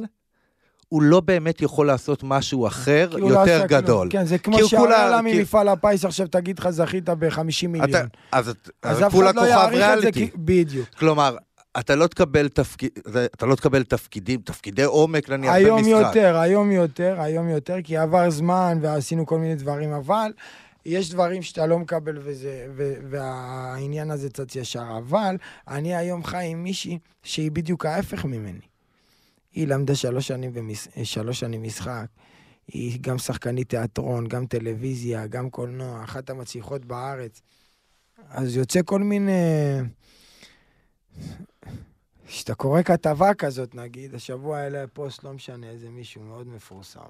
הוא לא באמת יכול לעשות משהו אחר יותר גדול. כן, זה כמו שהרלה ממפעל הפיס עכשיו תגיד לך, זכית ב-50 מיליון. אתה, אז, אז, אז כולה לא כוכב ריאליטי. בדיוק. כלומר, אתה לא תקבל, תפקיד, אתה לא תקבל תפקידים, תפקידי עומק נניח במשחק. היום יותר, היום יותר, היום יותר, כי עבר זמן ועשינו כל מיני דברים, אבל יש דברים שאתה לא מקבל וזה, ו, והעניין הזה צץ ישר. אבל אני היום חי עם מישהי שהיא בדיוק ההפך ממני. היא למדה שלוש שנים, במש... שלוש שנים משחק. היא גם שחקנית תיאטרון, גם טלוויזיה, גם קולנוע, אחת המצליחות בארץ. אז יוצא כל מיני... כשאתה קורא כתבה כזאת, נגיד, השבוע העלה פוסט, לא משנה, איזה מישהו מאוד מפורסם.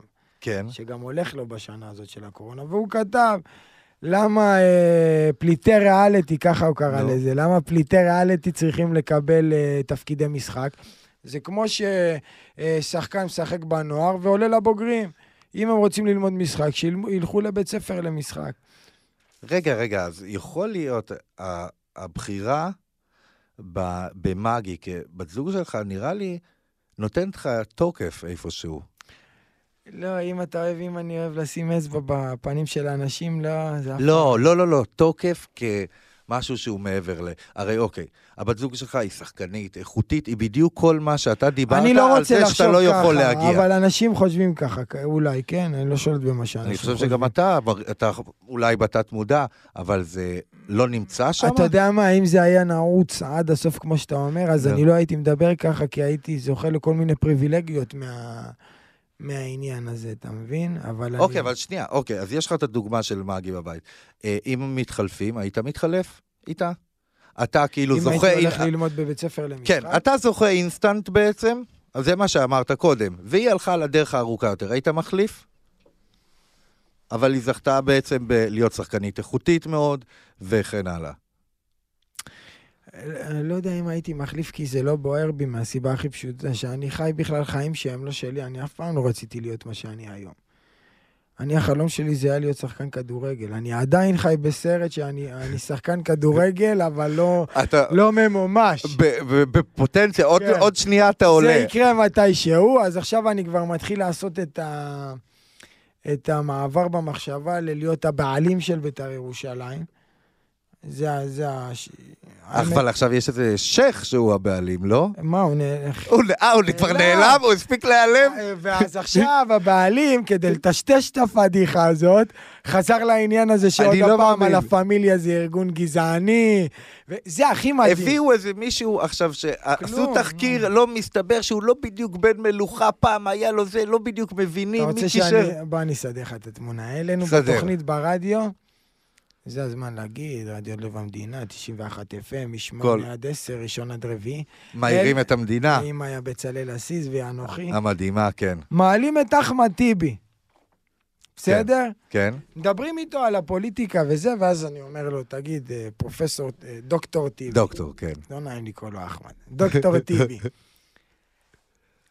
כן. שגם הולך לו בשנה הזאת של הקורונה, והוא כתב, למה אה, פליטי ריאליטי, ככה הוא קרא no. לזה, למה פליטי ריאליטי צריכים לקבל אה, תפקידי משחק? זה כמו ששחקן אה, משחק בנוער ועולה לבוגרים. אם הם רוצים ללמוד משחק, שילכו לבית ספר למשחק. רגע, רגע, אז יכול להיות הבחירה במאגי כבת זוג שלך, נראה לי, נותנת לך תוקף איפשהו. לא, אם אתה אוהב, אם אני אוהב לשים אצבע בפנים של האנשים, לא, זה אף לא, לא, לא, לא, תוקף כמשהו שהוא מעבר ל... הרי אוקיי, הבת זוג שלך היא שחקנית, איכותית, היא בדיוק כל מה שאתה דיברת לא על זה שאתה לא יכול ככה, להגיע. אבל אנשים חושבים ככה, אולי, כן? אני לא שולט במה שאנשים אני חושבים. חושב שגם אתה, אתה אולי בתת מודע, אבל זה לא נמצא שם? אתה יודע מה, אם זה היה נעוץ עד הסוף, כמו שאתה אומר, אז אני לא הייתי מדבר ככה, כי הייתי זוכה לכל מיני פריבילגיות מה... מהעניין הזה, אתה מבין? אבל אוקיי, אני... אבל שנייה, אוקיי, אז יש לך את הדוגמה של מאגי בבית. אה, אם מתחלפים, היית מתחלף איתה? אתה כאילו זוכה... אם הייתי הולך ללמוד בבית ספר למשחק? כן, אתה זוכה אינסטנט בעצם, אז זה מה שאמרת קודם, והיא הלכה לדרך הארוכה יותר, היית מחליף? אבל היא זכתה בעצם בלהיות שחקנית איכותית מאוד, וכן הלאה. אני לא יודע אם הייתי מחליף, כי זה לא בוער בי מהסיבה הכי פשוטה, שאני חי בכלל חיים שהם לא שלי, אני אף פעם לא רציתי להיות מה שאני היום. אני, החלום שלי זה היה להיות שחקן כדורגל. אני עדיין חי בסרט שאני שחקן כדורגל, אבל לא, אתה, לא ממומש. בפוטנציה, עוד, כן. עוד שנייה אתה עולה. זה יקרה מתישהו, אז עכשיו אני כבר מתחיל לעשות את, ה, את המעבר במחשבה ללהיות הבעלים של בית"ר ירושלים. זה, זה הש... אבל עכשיו יש איזה שייח שהוא הבעלים, לא? מה, הוא נעלם? אה, הוא כבר נעלם? הוא הספיק להיעלם? אה, ואז עכשיו הבעלים, כדי לטשטש את הפדיחה הזאת, חזר לעניין הזה שעוד לא הפעם על הפמיליה זה ארגון גזעני, וזה הכי מדהים. הביאו איזה מישהו עכשיו שעשו תחקיר, לא מסתבר שהוא לא בדיוק בן מלוכה, פעם היה לו זה, לא בדיוק מבינים מי קישר. אתה רוצה שאני... בוא אני אסדר לך את התמונה. העלינו בתוכנית ברדיו. זה הזמן להגיד, רדיו לב המדינה, 91 FM, מ-8 עד 10, ראשון עד רביעי. מאירים את המדינה. עם היה בצלאל עסיס ואנוכי. המדהימה, כן. מעלים את אחמד טיבי. בסדר? כן. מדברים איתו על הפוליטיקה וזה, ואז אני אומר לו, תגיד, אה, פרופסור, אה, דוקטור טיבי. דוקטור, כן. לא נעים לקרוא לו אחמד. דוקטור טיבי.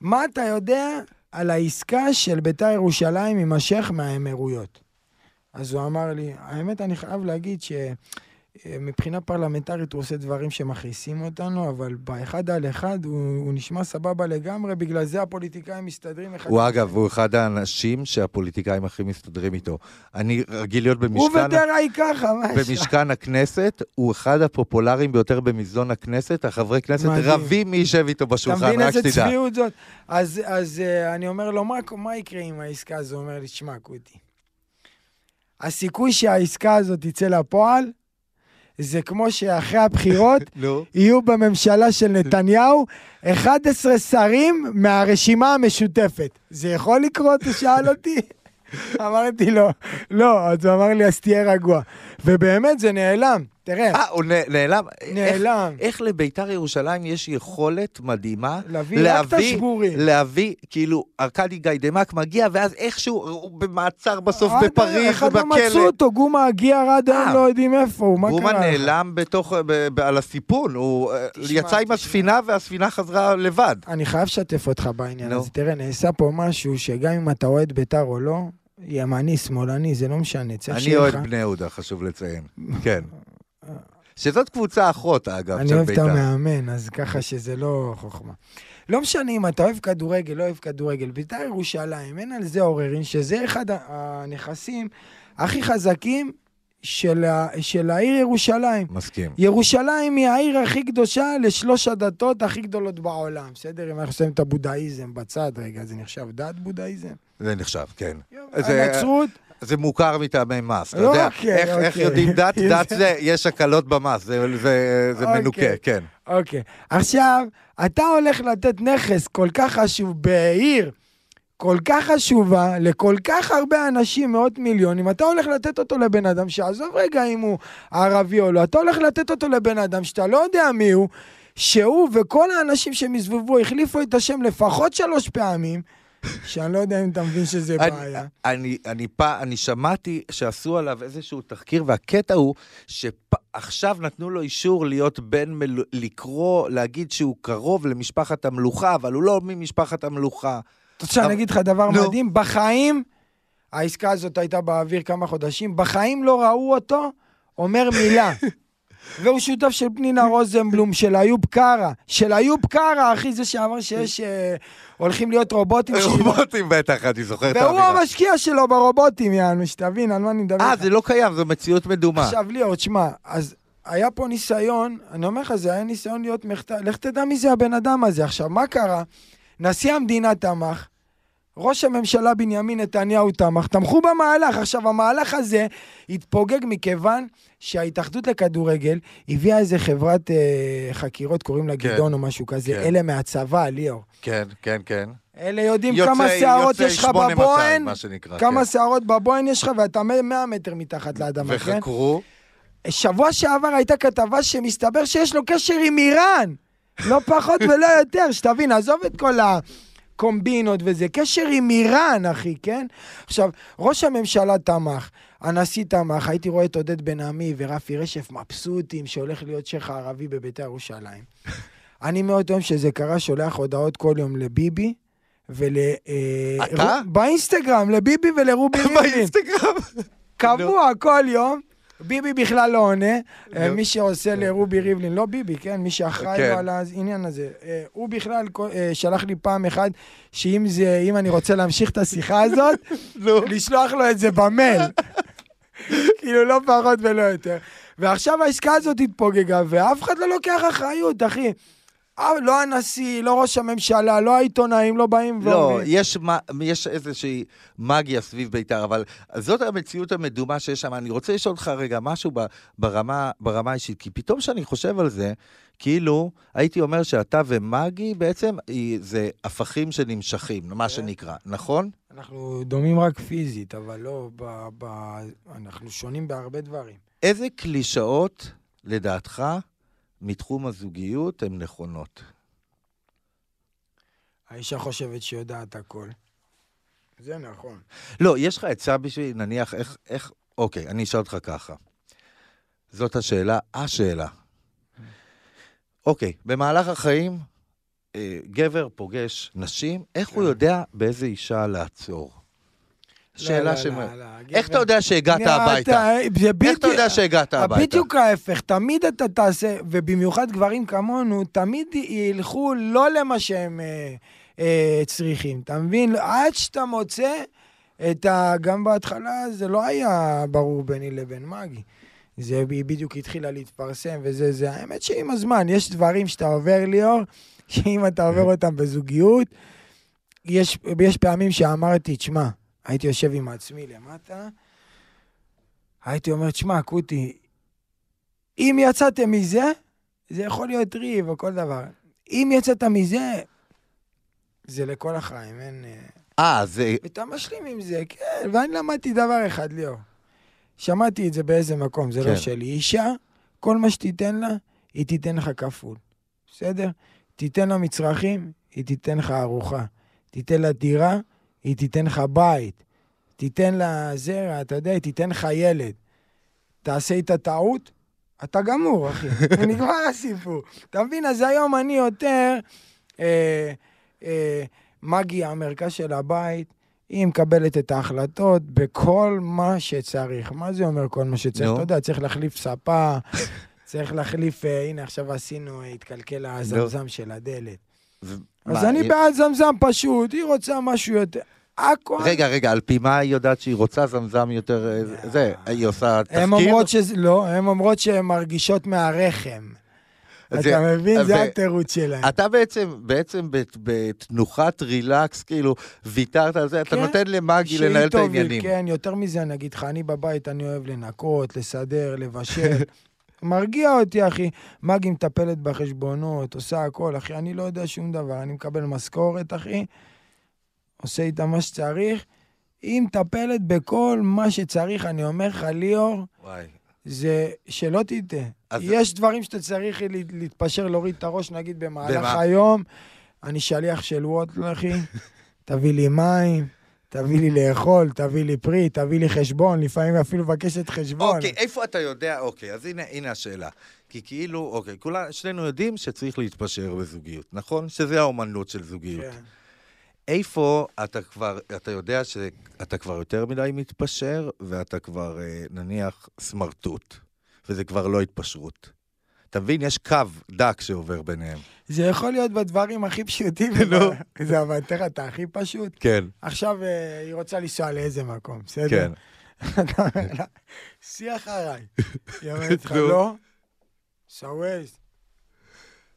מה אתה יודע על העסקה של בית"ר ירושלים עם השייח מהאמירויות? אז הוא אמר לי, האמת, אני חייב להגיד שמבחינה פרלמנטרית הוא עושה דברים שמכעיסים אותנו, אבל באחד על אחד הוא, הוא נשמע סבבה לגמרי, בגלל זה הפוליטיקאים מסתדרים אחד... הוא אגב, הוא אחד האנשים שהפוליטיקאים הכי מסתדרים איתו. אני רגיל להיות במשכן... הוא ודרעי ככה, מה במשכן הכנסת, הוא אחד הפופולריים ביותר במזנון הכנסת, החברי כנסת מדהים. רבים מי יישב איתו בשולחן, רק שתדע. אתה מבין איזה צביעות זאת? אז, אז uh, אני אומר לו, מה, מה יקרה עם העסקה הזו? הוא אומר לי, שמע, קוטי. הסיכוי שהעסקה הזאת תצא לפועל זה כמו שאחרי הבחירות. יהיו בממשלה של נתניהו 11 שרים מהרשימה המשותפת. זה יכול לקרות? הוא שאל אותי. אמרתי לו, לא, אז הוא אמר לי, אז תהיה רגוע. ובאמת, זה נעלם. תראה, אה, הוא נעלם? נעלם. איך, איך לביתר ירושלים יש יכולת מדהימה להביא רק את השבורים. להביא, כאילו, ארכדי גיידמק מגיע, ואז איכשהו הוא במעצר בסוף עד בפריז אחד לא מצאו. אותו, גומה הגיע עד היום, אה. לא יודעים איפה הוא, מה קרה? גומה? נעלם בתוך, ב, ב, על הסיפון, הוא אה, תשמע, יצא עם תשמע. הספינה והספינה חזרה לבד. אני חייב לשתף אותך בעניין. הזה. תראה, נעשה פה משהו שגם אם אתה אוהד בית"ר או לא, ימני, שמאלני, זה לא משנה. צריך אני שיהיה אוהד לך- בני יהודה, חשוב לציין. כן. שזאת קבוצה אחות, אגב, אני של אוהב את בית"ר. המאמן, אז ככה שזה לא חוכמה. לא משנה אם אתה אוהב כדורגל, לא אוהב כדורגל. בית"ר ירושלים, אין על זה עוררין, שזה אחד הנכסים הכי חזקים של, ה- של העיר ירושלים. מסכים. ירושלים היא העיר הכי קדושה לשלוש הדתות הכי גדולות בעולם. בסדר? אם אנחנו שמים את הבודהיזם בצד, רגע, זה נחשב דת בודהיזם? זה נחשב, כן. זה- הנצרות? זה מוכר מטעמי מס, אתה יודע. אוקיי, איך- איך אוקיי. יודעים דת? דת זה, יש הקלות במס, זה- זה זה אוקיי. מנוקה, כן. אוקיי. עכשיו, אתה הולך לתת נכס כל כך חשוב בעיר כל כך חשובה לכל כך הרבה אנשים, מאות מיליונים, אתה הולך לתת אותו לבן אדם, שעזוב רגע אם הוא ערבי או לא, אתה הולך לתת אותו לבן אדם שאתה לא יודע מי הוא, שהוא וכל האנשים שמסביבו החליפו את השם לפחות שלוש פעמים, שאני לא יודע אם אתה מבין שזה אני- בעיה. אני, אני, פע, אני שמעתי שעשו עליו איזשהו תחקיר, והקטע הוא שעכשיו נתנו לו אישור להיות בן, מל... לקרוא, להגיד שהוא קרוב למשפחת המלוכה, אבל הוא לא ממשפחת המלוכה. אתה רוצה שאני אגיד לך דבר נו. מדהים? בחיים, העסקה הזאת הייתה באוויר כמה חודשים, בחיים לא ראו אותו אומר מילה. והוא שותף של פנינה רוזנבלום, של איוב קרא. של איוב קרא, אחי, זה שאמר שיש... אה, הולכים להיות רובוטים. רובוטים בטח, אני זוכר את והוא האמירה. המשקיע שלו ברובוטים, יענו, שתבין על מה אני מדבר אה. זה לא קיים, זו מציאות מדומה. עכשיו, ליאור, תשמע, אז היה פה ניסיון, אני אומר לך, זה היה ניסיון להיות מחטא, לך תדע מי זה הבן אדם הזה. עכשיו, מה קרה? נשיא המדינה תמך, ראש הממשלה בנימין נתניהו תמך, תמכו במהלך. עכשיו, המהלך הזה התפוגג מכיוון שההתאחדות לכדורגל הביאה איזה חברת אה, חקירות, קוראים לה כן. גדעון או משהו כזה, כן. אלה מהצבא, ליאור. כן, כן, כן. אלה יודעים יוצא- כמה שערות יש לך 8200, בבוהן, כמה כן. שערות בבוהן יש לך, ואתה 100 מטר מתחת לאדמה, כן? וחקרו, שבוע שעבר הייתה כתבה שמסתבר שיש לו קשר עם איראן. לא פחות ולא יותר, שתבין, עזוב את כל הקומבינות וזה, קשר עם איראן, אחי, כן? עכשיו, ראש הממשלה תמך, הנשיא תמך, הייתי רואה את עודד בן עמי ורפי רשף מבסוטים שהולך להיות שייח הערבי בביתר ירושלים. אני מאוד אוהב שזה קרה, שולח הודעות כל יום לביבי. ול... אה, אתה? באינסטגרם, לביבי ולרובי ריבלין. באינסטגרם. קבוע כל יום. ביבי בכלל לא עונה, אה, נו. מי שעושה לרובי ריבלין, לא ביבי, כן? מי שאחראי כן. לו על העניין הזה. אה, הוא בכלל כל- אה, שלח לי פעם אחת, שאם זה, אם אני רוצה להמשיך את השיחה הזאת. לשלוח לו את זה במייל. כאילו, לא פחות ולא יותר. ועכשיו העסקה הזאת התפוגגה, ואף אחד לא לוקח אחריות, אחי. אה, לא הנשיא, לא ראש הממשלה, לא העיתונאים, לא באים לא, ואומרים. יש, יש איזושהי מגיה סביב בית"ר, אבל זאת המציאות המדומה שיש שם. אני רוצה לשאול אותך רגע משהו ברמה, ברמה האישית, כי פתאום כשאני חושב על זה, כאילו, הייתי אומר שאתה ומגי בעצם זה הפכים שנמשכים, מה שנקרא, נכון? אנחנו דומים רק פיזית, אבל לא ב... ב... אנחנו שונים בהרבה דברים. איזה קלישאות, לדעתך, מתחום הזוגיות הן נכונות? האישה חושבת שיודעת הכל. זה נכון. לא, יש לך עצה בשביל, נניח, איך, איך, אוקיי, אני אשאל אותך ככה. זאת השאלה, השאלה. אוקיי, במהלך החיים, אה, גבר פוגש נשים, איך הוא כן. יודע באיזה אישה לעצור? שאלה לא, ש... לא, לא, לא, איך אתה יודע שהגעת הביתה? איך אתה יודע שהגעת הביתה? בדיוק ההפך, תמיד אתה תעשה, ובמיוחד גברים כמונו, תמיד ילכו לא למה שהם אה, אה, צריכים, אתה מבין? עד שאתה מוצא את ה... גם בהתחלה זה לא היה ברור ביני לבין מגי. זה בדיוק התחילה להתפרסם, וזה, זה האמת שעם הזמן, יש דברים שאתה עובר, ליאור, שאם אתה עובר אותם בזוגיות, יש, יש פעמים שאמרתי, תשמע, הייתי יושב עם עצמי למטה, הייתי אומר, תשמע, קוטי, אם יצאתם מזה, זה יכול להיות ריב או כל דבר. אם יצאת מזה, זה לכל החיים, אין... אה, אה, זה... ואתה משלים עם זה, כן, ואני למדתי דבר אחד, ליאור. שמעתי את זה באיזה מקום, זה כן. לא שלי. אישה, כל מה שתיתן לה, היא תיתן לך כפול. בסדר? תיתן לה מצרכים, היא תיתן לך ארוחה. תיתן לה דירה, היא תיתן לך בית. תיתן לה זרע, אתה יודע, היא תיתן לך ילד. תעשה איתה טעות, אתה גמור, אחי. נגמר הסיפור. אתה מבין? אז היום אני יותר... אה, אה, מגי, המרכז של הבית, היא מקבלת את ההחלטות בכל מה שצריך. מה זה אומר כל מה שצריך? נו. אתה יודע, צריך להחליף ספה, צריך להחליף, אה, הנה עכשיו עשינו, אה, התקלקל הזמזם של הדלת. אז אני בעד זמזם פשוט, היא רוצה משהו יותר... הכל. רגע, רגע, על פי מה היא יודעת שהיא רוצה זמזם יותר... אה, זה- זה, היא עושה תחקיר? הן אומרות שזה, לא, הן אומרות שהן מרגישות מהרחם. זה- אתה מבין? זה ו- התירוץ שלהן. אתה בעצם, בעצם בת- בתנוחת רילקס, כאילו, ויתרת על זה, אתה כן, נותן למאגי לנהל את העניינים. כן, יותר מזה, אני אגיד לך, אני בבית, אני אוהב לנקות, לסדר, לבשל. מרגיע אותי, אחי. מגי מטפלת בחשבונות, עושה הכל, אחי. אני לא יודע שום דבר. אני מקבל משכורת, אחי, עושה איתה מה שצריך. היא מטפלת בכל מה שצריך. אני אומר לך, ליאור, וואי. זה שלא תטעה. יש דברים שאתה צריך לה- להתפשר, להוריד את הראש, נגיד במהלך במה? היום. אני שליח של וואטל, אחי. תביא לי מים, תביא לי לאכול, תביא לי פרי, תביא לי חשבון, לפעמים אפילו מבקשת חשבון. אוקיי, איפה אתה יודע, אוקיי, אז הנה, הנה השאלה. כי כאילו, אוקיי, כולה, שנינו יודעים שצריך להתפשר בזוגיות, נכון? שזה האומנות של זוגיות. כן. איפה אתה כבר, אתה יודע שאתה כבר יותר מדי מתפשר, ואתה כבר, אה, נניח, סמרטוט, וזה כבר לא התפשרות. אתה מבין? יש קו דק שעובר ביניהם. זה יכול להיות בדברים הכי פשוטים. נו. זה אתה הכי פשוט. כן, עכשיו אה, היא רוצה לנסוע לאיזה מקום, בסדר? כן. אתה אומר לה, סי אחריי. היא אומרת לך. לא? סע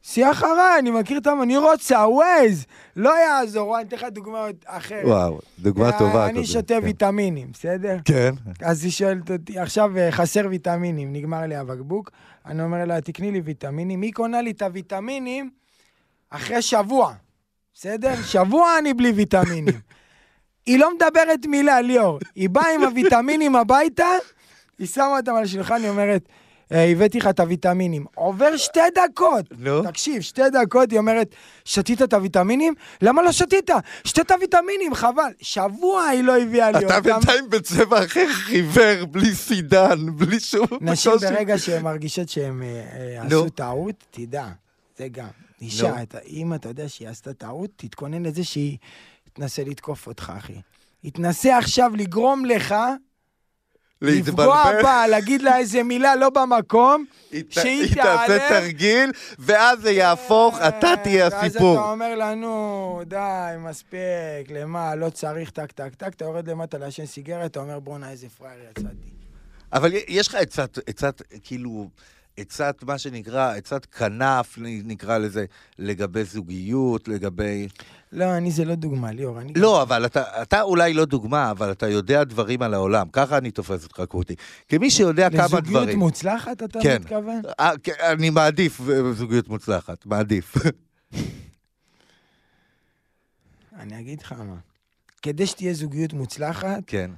סי אחריי, אני מכיר את. אני רוצה ווייז. לא יעזור, אני אתן לך דוגמא אחרת. וואו, דוגמה אה, טובה. אני שותה יודע. ויטמינים, בסדר? כן. אז היא שואלת אותי, עכשיו אה, חסר ויטמינים, נגמר לי הבקבוק. אני אומר לה, תקני לי ויטמינים. היא קונה לי את הוויטמינים אחרי שבוע, בסדר? שבוע אני בלי ויטמינים. היא לא מדברת מילה, ליאור. היא באה עם הוויטמינים הביתה, היא שמה אותם על השולחן, היא אומרת, "אה, הבאתי לך את הוויטמינים. עובר שתי דקות. נו. תקשיב, שתי דקות, היא אומרת, שתית את הוויטמינים? למה לא שתית? שתית ויטמינים, חבל. שבוע היא לא הביאה לי אתה אותם. בינתיים בצבע אחר חיוור, בלי סידן, בלי שום... נשים. ברגע שהן מרגישות שהן אה, אה. עשו טעות, תדע, זה גם. אישה. אתה- אם אתה יודע שהיא עשתה טעות, תתכונן לזה שהיא תנסה לתקוף אותך, אחי. היא תנסה עכשיו לגרום לך לפגוע להתבלבל. בה, להגיד לה איזה מילה לא במקום, שהיא היא תעשה תעלה. תרגיל, ואז זה יהפוך, אתה תהיה ואז אתה הסיפור. אומר לה, נו, די, מספיק, למה, לא צריך, טק, טק, טק, אתה יורד למטה לעשן סיגרת, אתה אומר, בואנה, איזה פראייר יצאתי. אבל יש לך עצת, עצת, כאילו, עצת, מה שנקרא, עצת כנף, נקרא לזה, לגבי זוגיות, לגבי... לא, אני זה לא דוגמה, ליאור, אני... לא, אבל אתה, אתה אולי לא דוגמה, אבל אתה יודע דברים על העולם. ככה אני תופס אותך, קוטי. כמי שיודע כמה לזוגיות דברים. מוצלחת, אתה כן. מתכוון? אה, כן, אני מעדיף אה, זוגיות מוצלחת, מעדיף. אני אגיד לך מה. כדי שתהיה זוגיות מוצלחת, כן.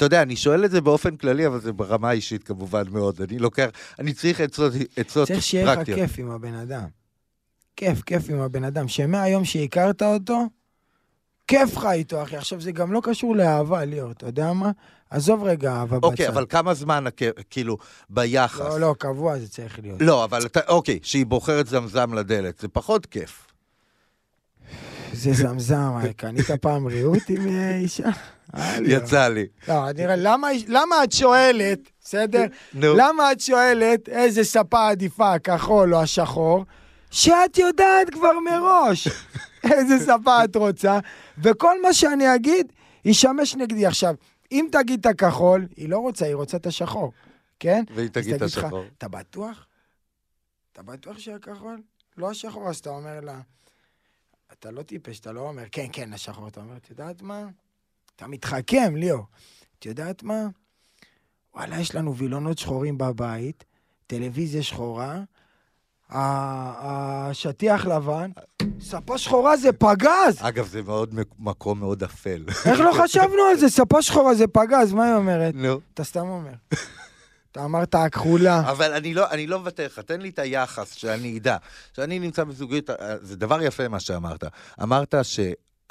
אתה יודע, אני שואל את זה באופן כללי, אבל זה ברמה האישית כמובן מאוד. אני לוקח, אני צריך עצות, עצות צריך שיהיה לך פרקטיות. כיף עם הבן אדם. כיף, כיף עם הבן אדם. שמהיום שהכרת אותו, כיף לך איתו, אחי. עכשיו, זה גם לא קשור לאהבה, ליאור, אתה יודע מה? עזוב רגע אהבה בצד. אוקיי, אבל כמה זמן, כאילו, ביחס? לא, לא, קבוע זה צריך להיות. לא, אבל אתה, אוקיי, שהיא בוחרת זמזם לדלת, זה פחות כיף. זה זמזם, אה, קנית פעם ריהוט עם אה, אישה? אה, ליאור. יצא לי. לא, למה, למה את שואלת, בסדר? נו. למה את שואלת איזה ספה עדיפה, הכחול או השחור, שאת יודעת כבר מראש איזה ספה את רוצה, וכל מה שאני אגיד ישמש נגדי. עכשיו, אם תגיד את הכחול, היא לא רוצה, היא רוצה את השחור, כן? והיא תגיד את השחור. אתה בטוח? אתה בטוח שהכחול? לא השחור, אז אתה אומר לה, אתה לא טיפש, אתה לא אומר, כן, כן, השחור. אתה אומר, את יודעת מה? אתה מתחכם, ליאור. את יודעת מה? וואלה, יש לנו וילונות שחורים בבית, טלוויזיה שחורה, השטיח לבן, ספה שחורה זה פגז! אגב, זה מאוד מק- מקום מאוד אפל. איך לא חשבנו על זה? ספה שחורה זה פגז, מה היא אומרת? נו. אתה סתם אומר. אתה אמרת הכחולה. אבל אני לא, אני לא מוותר לך, תן לי את היחס, שאני אדע. שאני נמצא בזוגיות, אה, זה דבר יפה מה שאמרת. אמרת ש,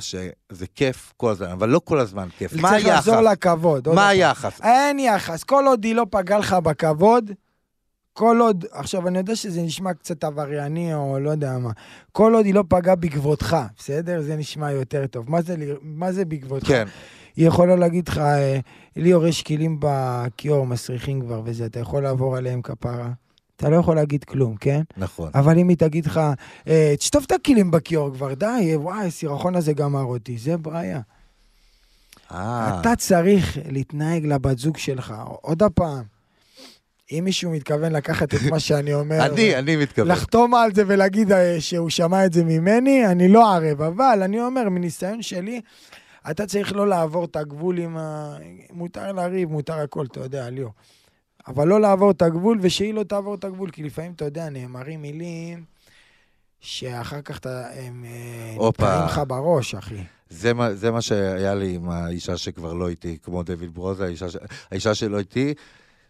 שזה כיף כל הזמן, אבל לא כל הזמן כיף. מה צריך היחס? לחזור לכבוד. מה. היחס? אין יחס. כל עוד היא לא פגעה לך בכבוד, כל עוד, עכשיו, אני יודע שזה נשמע קצת עברייני או לא יודע מה, כל עוד היא לא פגעה בכבודך, בסדר? זה נשמע יותר טוב. מה זה, מה זה בכבודך? כן. היא יכולה להגיד לך, אה, ליאור, יש כלים בכיור, מסריחים כבר וזה, אתה יכול לעבור עליהם כפרה? אתה לא יכול להגיד כלום, כן? נכון. אבל אם היא תגיד לך, אה, תשטוף את הכלים בכיור כבר, די, וואי, הסירחון הזה גמר אותי, זה בעיה. אה, אתה צריך להתנהג לבת זוג שלך. עוד הפעם, אם מישהו מתכוון לקחת את מה שאני אומר, אני, אני מתכוון. לחתום על זה ולהגיד שהוא שמע את זה ממני, אני לא ערב. אבל אני אומר, מניסיון שלי, אתה צריך לא לעבור את הגבול עם ה... מותר לריב, מותר הכל, אתה יודע, ליאור. אבל לא לעבור את הגבול, ושהיא לא תעבור את הגבול, כי לפעמים, אתה יודע, נאמרים מילים שאחר כך אתה, הם אה, הופה. נתקעים לך בראש, אחי. זה מה, זה מה שהיה לי עם האישה שכבר לא איתי, כמו דויד ברוזה, האישה, ש... האישה שלא איתי,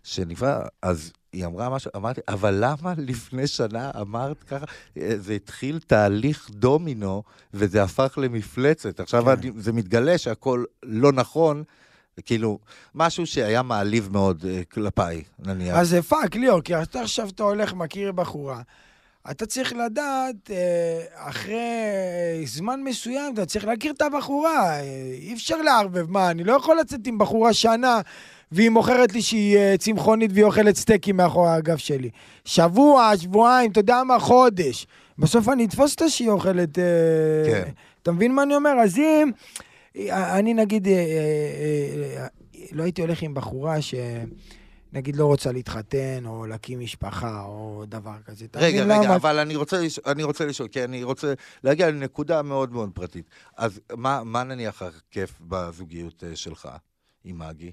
שנפרע, אז היא אמרה משהו, אמרתי, אבל למה לפני שנה אמרת ככה? אה, זה התחיל תהליך דומינו, וזה הפך למפלצת. עכשיו כן. אני, זה מתגלה שהכל לא נכון, כאילו, משהו שהיה מעליב מאוד אה, כלפיי, נניח. אז זה פאק, ליאור, כי אתה עכשיו אתה הולך, מכיר בחורה. אתה צריך לדעת, אה, אחרי זמן מסוים, אתה צריך להכיר את הבחורה. אי אפשר לערבב. מה, אני לא יכול לצאת עם בחורה שנה, והיא מוכרת לי שהיא אה, צמחונית והיא אוכלת סטייקים מאחורי הגב שלי. שבוע, שבועיים, אתה יודע מה, חודש. בסוף אני אתפוס אותה שהיא אוכלת... אה, כן. אתה מבין מה אני אומר? אז אם... אני נגיד, אה, לא הייתי הולך עם בחורה ש... נגיד לא רוצה להתחתן, או להקים משפחה, או דבר כזה. רגע, רגע, למה? אבל אני רוצה, לש... אני רוצה לשאול, כי אני רוצה להגיע לנקודה מאוד מאוד פרטית. אז מה, מה נניח הכיף בזוגיות שלך עם מגי?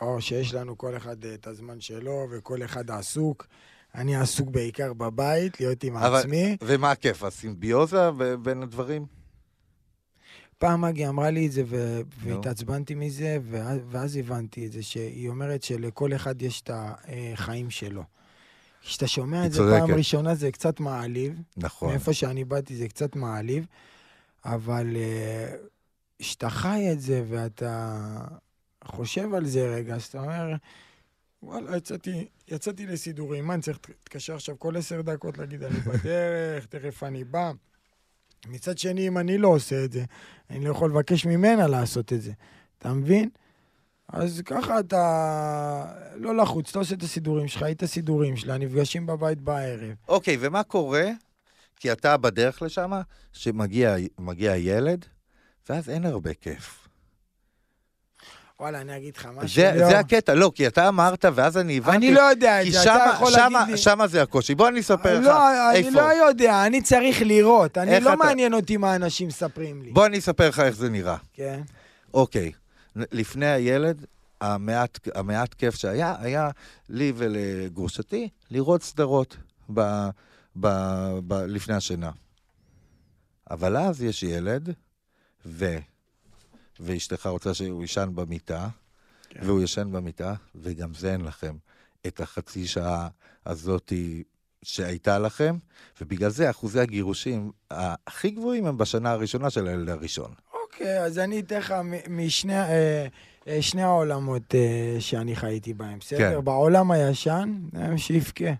או שיש לנו כל אחד אה, את הזמן שלו, וכל אחד עסוק. אני עסוק בעיקר בבית, להיות עם אבל- עצמי. ומה הכיף, הסימביוזה בין הדברים? פעם מגי אמרה לי את זה, ו- נו. והתעצבנתי מזה, ואז, ואז הבנתי את זה, שהיא אומרת שלכל אחד יש את החיים שלו. כשאתה שומע את זה צודקת. פעם ראשונה, זה קצת מעליב. נכון. מאיפה שאני באתי זה קצת מעליב, אבל אה, כשאתה חי את זה ואתה חושב על זה רגע, אז אתה אומר, וואלה, יצאתי, יצאתי לסידורים, מה, אני צריך להתקשר עכשיו כל עשר דקות להגיד, אני בדרך, תכף אני בא. מצד שני, אם אני לא עושה את זה, אני לא יכול לבקש ממנה לעשות את זה. אתה מבין? אז ככה אתה לא לחוץ, אתה עושה את הסידורים שלך, את הסידורים שלה, נפגשים בבית בערב. אוקיי, ומה קורה? כי אתה בדרך לשם, שמגיע מגיע ילד, ואז אין הרבה כיף. וואלה, אני אגיד לך משהו, זה, הקטע, לא, כי אתה אמרת, ואז אני הבנתי... אני לא יודע את כי זה, אתה יכול שמה, להגיד לי... שמה זה הקושי. בוא אני אספר לך לא, אני איפה. לא יודע, אני צריך לראות. אני לא אתה- מעניין אותי מה אנשים מספרים לי. בוא אני אספר לך איך זה נראה. כן. אוקיי, לפני הילד, המעט, המעט כיף שהיה, היה לי ולגרושתי לראות סדרות ב, ב, ב, לפני השינה. אבל אז יש ילד, ו, ואשתך רוצה שהוא יישן במיטה, כן. והוא ישן במיטה, וגם זה אין לכם את החצי שעה הזאתי שהייתה לכם, ובגלל זה אחוזי הגירושים הכי גבוהים הם בשנה הראשונה של הילד הראשון. אוקיי, אז אני אתן לך משני אה, אה, שני העולמות אה, שאני חייתי בהם, בסדר? כן. בעולם הישן, שיבכה.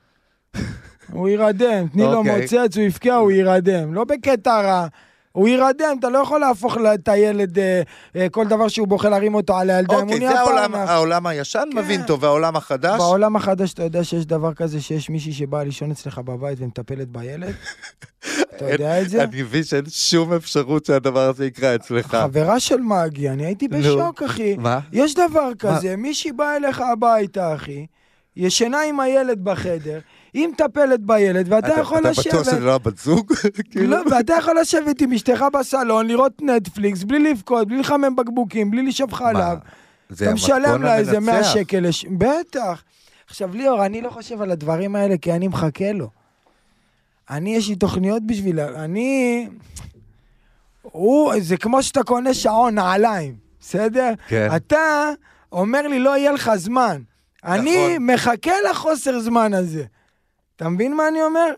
הוא יירדם, תני לו אוקיי. מוצץ, הוא יבכה, הוא יירדם. לא בקטע רע. הוא יירדם, אתה לא יכול להפוך לה- את הילד, אה, אה, כל דבר שהוא בוכה להרים אותו על הוא אוקיי, נהיה זה העולם, פעם... העולם הישן כן. מבין טוב, והעולם החדש? בעולם החדש אתה יודע שיש דבר כזה שיש מישהי שבאה לישון אצלך בבית ומטפלת בילד? אתה יודע את זה? אני מבין שאין שום אפשרות שהדבר הזה יקרה אצלך. חברה של מגי, אני הייתי. בשוק, אחי. מה? יש דבר כזה, מישהי באה אליך הביתה, אחי, ישנה עם הילד בחדר, היא מטפלת בילד, ואתה יכול אתה בטוח שזה לשבת... לא הבת זוג? כאילו? לא, ואתה יכול לשבת עם אשתך בסלון, לראות נטפליקס, בלי לבכות, בלי לחמם בקבוקים, בלי לשאוב חלב. זה אתה משלם לה איזה 100 המנצח. שקל, לש... בטח. עכשיו, ליאור, אני לא חושב על הדברים האלה כי אני מחכה לו. אני, יש לי תוכניות בשביל... אני... הוא, זה כמו שאתה קונה שעון, נעליים, בסדר? כן. אתה אומר לי, לא יהיה לך זמן. אני נכון. מחכה לחוסר זמן הזה. אתה מבין מה אני אומר?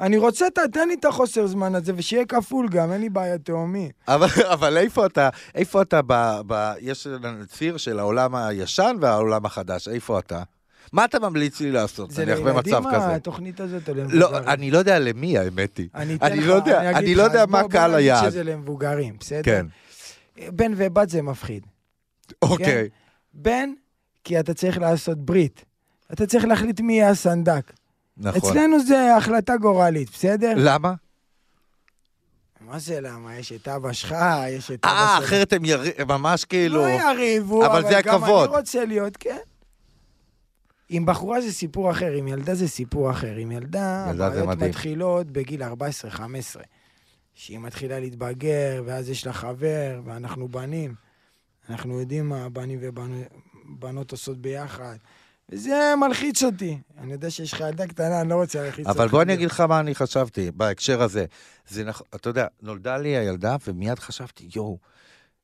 אני רוצה, תתן לי את החוסר זמן הזה, ושיהיה כפול גם, אין לי בעיה תהומי. אבל, אבל איפה אתה, איפה אתה ב, ב... יש ציר של העולם הישן והעולם החדש, איפה אתה? מה אתה ממליץ לי לעשות, זה נניח במצב לילדים כזה? התוכנית הזאת או למבוגרים? לא, אני לא יודע למי, האמת היא. אני אתן אני לך, לא יודע, אגיד אני לך, לא יודע מה קהל בוא נגיד היעד. שזה למבוגרים, בסדר? כן, בן ובת זה מפחיד. אוקיי. בן, כי אתה צריך לעשות ברית. אתה צריך להחליט מי יהיה הסנדק. נכון. אצלנו זה החלטה גורלית, בסדר? למה? מה זה למה? יש את אבא שלך, יש את אה, אבא שלך. אחרת הם יר... ממש כאילו... לא יריבו, אבל זה גם הכבוד. אני רוצה להיות, כן. עם בחורה זה סיפור אחר, עם ילדה זה סיפור אחר. עם ילדה, הבעיות. מתחילות בגיל 14-15. שהיא מתחילה להתבגר, ואז יש לה חבר, ואנחנו בנים. אנחנו יודעים מה בנים ובנות עושות ביחד. וזה מלחיץ אותי. אני יודע שיש לך ילדה קטנה, אני לא רוצה להלחיץ אותך. אבל בוא אני אגיד לך מה אני חשבתי בהקשר הזה. זה נכון, אתה יודע, נולדה לי הילדה, ומיד חשבתי, יואו,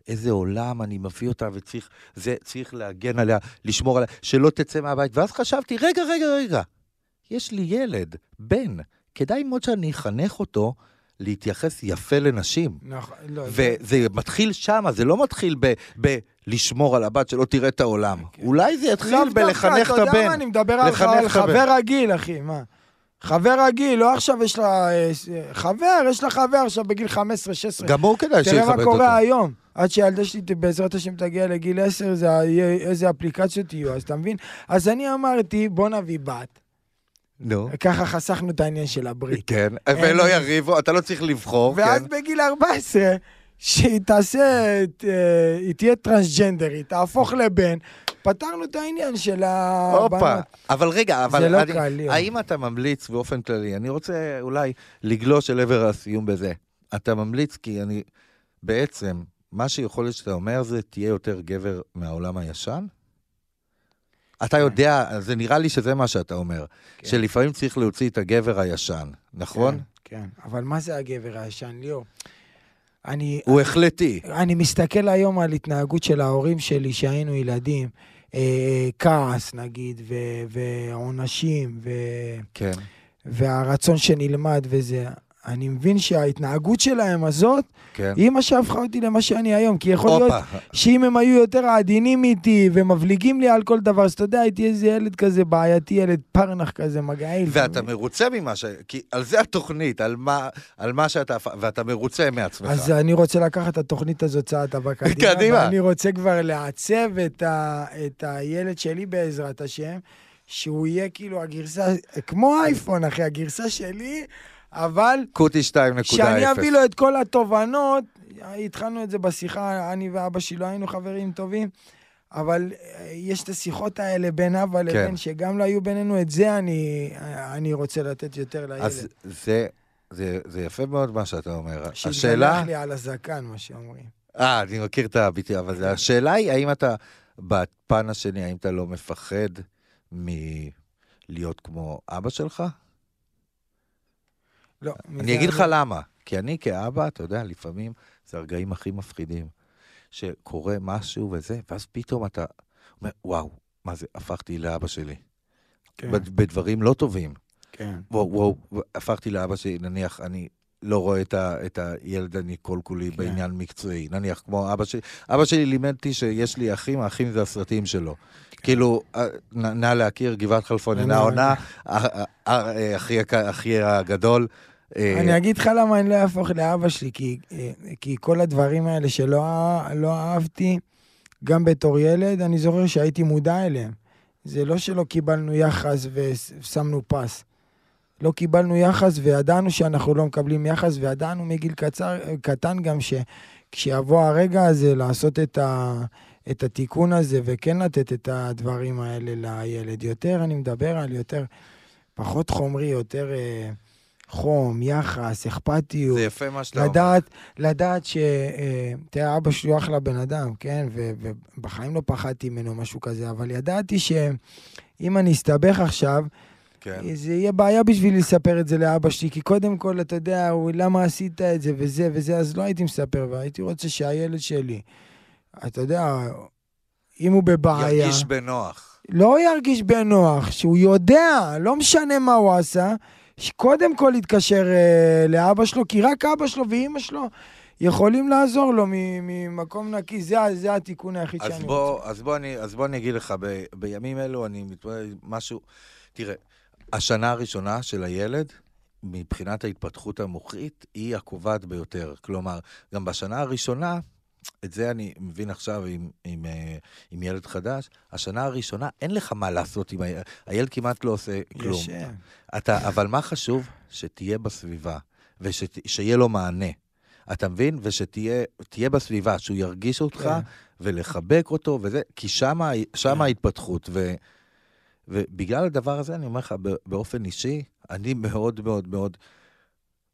איזה עולם אני מביא אותה, וצריך, זה, צריך להגן עליה, לשמור עליה, שלא תצא מהבית. ואז חשבתי, רגע, רגע, רגע, יש לי ילד, בן, כדאי מאוד שאני אחנך אותו להתייחס יפה לנשים. נכון, לא, וזה מתחיל שם, זה לא מתחיל ב... ב לשמור על הבת שלא תראה את העולם. אולי זה יתחיל בלחנך את אתה יודע מה, הבן. אני מדבר על הבן. חבר רגיל, אחי, מה? חבר רגיל, לא עכשיו יש לה... אה, חבר, יש לה חבר עכשיו בגיל 15-16. גם הוא כדאי שיכבד תראה אותו. מה קורה היום. עד שהילדה שלי, בעזרת השם, תגיע לגיל 10, זה יהיה- איזה אפליקציות יהיו, אז אתה מבין? אז אני אמרתי, בוא נביא בת. נו. ככה חסכנו את העניין של הברית. כן, ולא יריבו, אתה לא צריך לבחור, ואז כן. בגיל 14, שהיא תעשה, אה, היא תהיה טרנסג'נדרית, תהפוך לבן, פתרנו את העניין של הבנות. הופה. אבל רגע, אבל זה לא אני- קל. האם אתה ממליץ באופן כללי, אני רוצה אולי לגלוש אל עבר הסיום בזה. אתה ממליץ כי אני, בעצם, מה שיכול להיות שאתה אומר זה, תהיה יותר גבר מהעולם הישן? אתה יודע, זה נראה לי שזה מה שאתה אומר, כן. שלפעמים צריך להוציא את הגבר הישן, נכון? כן, כן. אבל מה זה הגבר הישן, ליאור? אני, הוא החלטי. אני מסתכל היום על התנהגות של ההורים שלי שהיינו ילדים, אה, כעס נגיד, ועונשים, ו- כן. והרצון שנלמד וזה. אני מבין שההתנהגות שלהם הזאת, כן. היא מה שהפכה אותי למה שאני היום. כי יכול להיות הופה. שאם הם היו יותר עדינים איתי ומבליגים לי על כל דבר, אז אתה יודע, הייתי איזה ילד כזה בעייתי, ילד פרנח כזה, מגעיל. ואתה מרוצה ממה ש... כי על זה התוכנית, על מה, על מה שאתה... ואתה מרוצה מעצמך. אז אני רוצה לקחת את התוכנית הזאת צעד הבא קדימה. קדימה. ואני רוצה כבר לעצב את, ה, את הילד שלי בעזרת השם, שהוא יהיה כאילו הגרסה, כמו אייפון, אחי, הגרסה שלי, אבל קוטי 2.0. שאני אביא לו את כל התובנות, התחלנו את זה בשיחה, אני ואבא שלי לא היינו חברים טובים, אבל אה, יש את השיחות האלה בין אבא לבין, שגם לא היו בינינו, את זה אני, אני רוצה לתת יותר לילד. אז זה, זה, זה יפה מאוד מה שאתה אומר. השאלה... שיתגלח לי על הזקן, מה שאומרים. אה, אני מכיר את הביטוי, אבל זה- השאלה היא, האם אתה, בפן השני, האם אתה לא מפחד מלהיות כמו אבא שלך? לא. אני אגיד לך למה. כי אני כאבא, אתה יודע, לפעמים זה הרגעים הכי מפחידים. שקורה משהו וזה, ואז פתאום אתה אומר, וואו, מה זה, הפכתי לאבא שלי. כן, בד- בדברים לא טובים. כן. וואו, וואו, הפכתי לאבא שלי, נניח, אני לא רואה את, א, את הילד אני כל כולי כן. בעניין מקצועי. נניח, כמו אבא שלי, אבא שלי לימד אותי שיש לי אחים, האחים זה הסרטים שלו. כאילו, אה, נא להכיר, גבעת חלפון אינה אני- עונה, אה, אה, אה, אחי הגדול. אה, אני אגיד לך למה אני לא אהפוך לאבא שלי, כי, אה, כי כל הדברים האלה שלא אה- לא אהבתי, גם בתור ילד, אני זוכר שהייתי מודע אליהם. זה לא שלא קיבלנו יחס ושמנו פס. לא קיבלנו יחס וידענו שאנחנו לא מקבלים יחס, וידענו מגיל קצר, קטן גם שכשיבוא הרגע הזה לעשות את, ה, את התיקון הזה וכן לתת את הדברים האלה לילד. יותר אני מדבר על יותר, פחות חומרי, יותר... אה, חום, יחס, אכפתיות. זה יפה מה שאתה אומר. לדעת, לדעת ש... אה, תראה, אבא שלי הוא אחלה בן אדם, כן? ו- ובחיים לא פחדתי ממנו, משהו כזה, אבל ידעתי שאם אני אסתבך עכשיו, כן. זה יהיה בעיה בשבילי לספר את זה לאבא שלי, כי קודם כל, אתה יודע, הוא, למה עשית את זה וזה וזה, אז לא הייתי מספר, והייתי רוצה שהילד שלי, אתה יודע, אם הוא בבעיה... ירגיש בנוח. לא ירגיש בנוח, שהוא יודע, לא משנה מה הוא עשה, שקודם כל יתקשר אה, לאבא שלו, כי רק אבא שלו ואימא שלו יכולים לעזור לו ממקום נקי. זה, זה התיקון היחיד אז שאני בוא, רוצה. אז בוא אני, אז בוא אני אגיד לך, ב, בימים אלו אני מתמודד עם משהו... תראה, השנה הראשונה של הילד, מבחינת ההתפתחות המוחית, היא הקובעת ביותר. כלומר, גם בשנה הראשונה, את זה אני מבין עכשיו עם, עם, אה, עם ילד חדש, השנה הראשונה, אין לך מה לעשות עם הילד, הילד כמעט לא עושה כלום. ישן. אתה, אבל מה חשוב? שתהיה בסביבה, ושיהיה לו מענה. אתה מבין? ושתהיה תהיה בסביבה, שהוא ירגיש אותך, כן. ולחבק אותו, וזה, כי שמה, שמה כן. ההתפתחות. ו, ובגלל הדבר הזה, אני אומר לך, באופן אישי, אני מאוד מאוד מאוד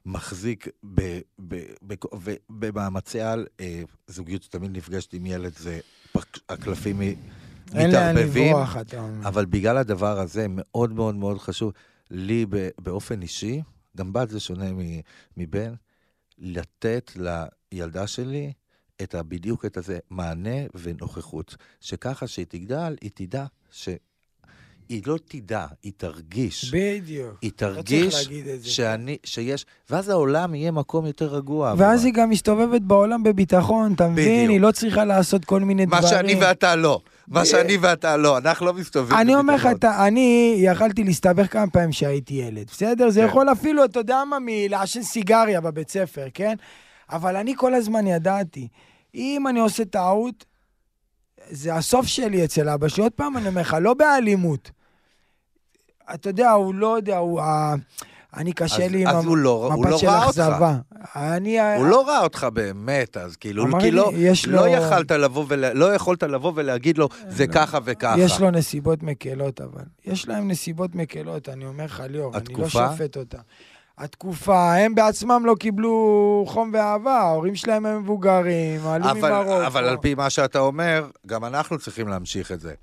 מחזיק ב- ב- ב- ו- במאמצי על. אה, זוגיות שתמיד נפגשת עם ילד, זה פק- הקלפים מתערבבים. אבל בגלל הדבר הזה, מאוד מאוד מאוד חשוב, לי ב- באופן אישי, גם בת זה שונה מבן, לתת לילדה שלי את ה, בדיוק את הזה, מענה ונוכחות. שככה שהיא תגדל, היא תדע ש... היא לא תדע, היא תרגיש. בדיוק. היא לא תרגיש זה. שאני, שיש, ואז העולם יהיה מקום יותר רגוע. ואז עבורה. היא גם מסתובבת בעולם בביטחון, אתה מבין? בדיוק. היא לא צריכה לעשות כל מיני מה דברים. שאני ואתה לא. מה שאני ואתה לא. אנחנו לא מסתובבים אני אומר לך, אני יכלתי להסתבך כמה פעמים כשהייתי ילד, בסדר? זה כן. יכול אפילו, אתה יודע מה, מלעשן סיגריה בבית ספר, כן? אבל אני כל הזמן ידעתי, אם אני עושה טעות, זה הסוף שלי אצל אבא שלי. עוד פעם אני אומר לך, לא באלימות. אתה יודע, הוא לא יודע, הוא... ה- אני קשה אז- לי עם אז הוא לא- הוא המבט לא של. אכזבה. אני... הוא לא ראה אותך באמת, אז כאילו, כי לי, לא, לא לו- יכלת לבוא ול... לא יכולת לבוא ולהגיד לו, זה ככה וככה. יש לו נסיבות מקלות, אבל. יש להם נסיבות מקלות, אני אומר לך, ליאור, אני לא התקופה? שופט אותה. התקופה, הם בעצמם לא קיבלו חום ואהבה, ההורים שלהם הם מבוגרים, עלו אבל, ממרוקו. אבל על פי מה שאתה אומר, גם אנחנו צריכים להמשיך את זה.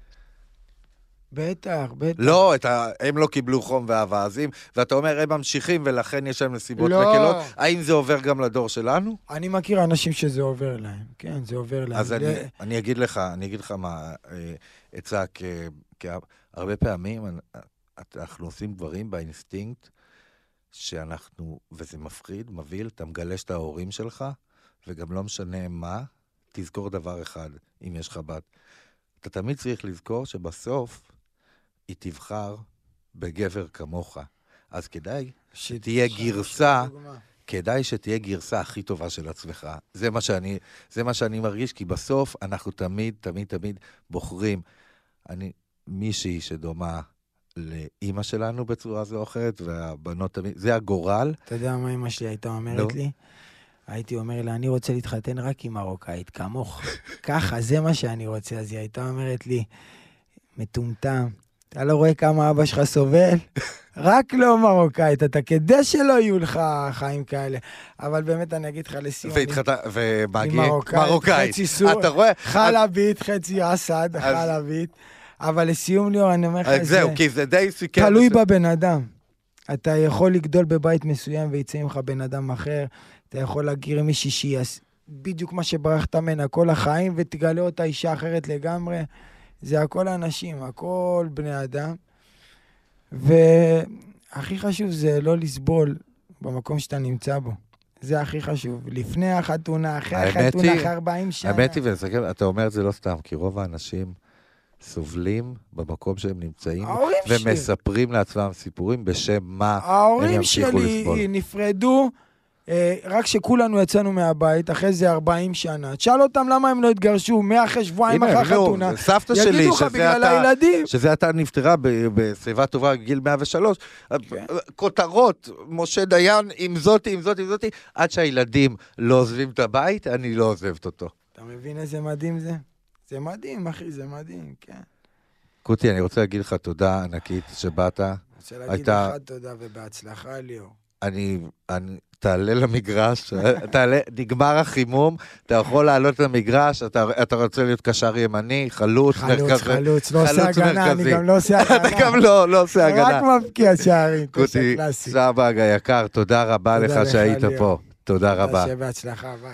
בטח, בטח. לא, את ה... הם לא קיבלו חום ואהבה, אז אם... ואתה אומר, הם ממשיכים ולכן יש להם נסיבות לא. מקלות, האם זה עובר גם לדור שלנו? אני מכיר אנשים שזה עובר להם, כן, זה עובר להם. אז אני, ל- אני אגיד לך, אני אגיד לך מה, אה, עצה, כי, כי הרבה פעמים אנ- אנחנו עושים דברים באינסטינקט, שאנחנו, וזה מפחיד, מבהיל, אתה מגלש את ההורים שלך, וגם לא משנה מה, תזכור דבר אחד, אם יש לך בת. אתה תמיד צריך לזכור שבסוף היא תבחר בגבר כמוך. אז כדאי שתהיה גרסה. כדאי שתהיה גרסה הכי טובה של עצמך. זה מה שאני, זה מה שאני מרגיש, כי בסוף אנחנו תמיד, תמיד, תמיד בוחרים. אני, מישהי שדומה לאימא שלנו בצורה זו או אחרת, והבנות תמיד, זה הגורל. אתה יודע מה אמא שלי הייתה. אומרת לי? הייתי אומר לה, אני רוצה להתחתן רק עם מרוקאית, כמוך. ככה, זה מה שאני רוצה. אז היא הייתה אומרת לי, מטומטם, אתה לא רואה כמה אבא שלך סובל? רק לא מרוקאית, אתה כדי שלא יהיו לך חיים כאלה. אבל באמת, אני אגיד לך לסיום, והתחתן, גיל? מרוקאית, מרוקאית. חצי סור. אתה רואה? חלבית, חצי אסד, חלבית. אבל לסיום, ליאור, אני אומר לך, אז זה זהו, כי זה די סיכם. תלוי את זה. בבן אדם. אתה יכול לגדול בבית מסוים ויצא ממך בן אדם אחר, אתה יכול להכיר מישהי שהיא בדיוק מה שברחת ממנה כל החיים, ותגלה אותה אישה אחרת לגמרי. זה הכל אנשים, הכל בני אדם. והכי חשוב זה לא לסבול במקום שאתה נמצא בו. זה הכי חשוב. לפני החתונה, אחרי החתונה, אחרי 40 שנה. האמת היא, ונסכם, אתה אומר את זה לא סתם, כי רוב האנשים סובלים במקום שהם נמצאים, ההורים שלי. ומספרים לעצמם סיפורים בשם מה הם ההורים ימשיכו שלי לסבול. נפרדו אה, רק כשכולנו יצאנו מהבית, אחרי זה 40 שנה. תשאל אותם למה הם לא התגרשו, מאחרי שבועיים הנה, אחרי נו, החתונה. סבתא שלי, לך שזה אתה. שזה אתה נפטרה בשיבה טובה בגיל 103, כן. כותרות, משה דיין, עם זאתי, עם זאתי, עם זאתי, עד שהילדים לא עוזבים את הבית, אני לא עוזבת אותו. אתה מבין איזה מדהים זה? זה מדהים, אחי, זה מדהים, כן. קוטי, אני רוצה להגיד לך תודה ענקית שבאת. רוצה להגיד הייתה- לך תודה ובהצלחה, ליאור. אני, אני, תעלה למגרש, תעלה, נגמר החימום, אתה יכול לעלות למגרש, אתה, אתה רוצה להיות קשר ימני, חלוץ, חלוץ, מרכזי. חלוץ, לא עושה הגנה, אני מרכזי. גם לא עושה הגנה. אתה גם לא, לא עושה הגנה. רק מבקיע שערים, קוטי קלאסי. סבג היקר, תודה רבה תודה לך לך, שהיית ליאור. פה. תודה רבה. בהצלחה, ביי.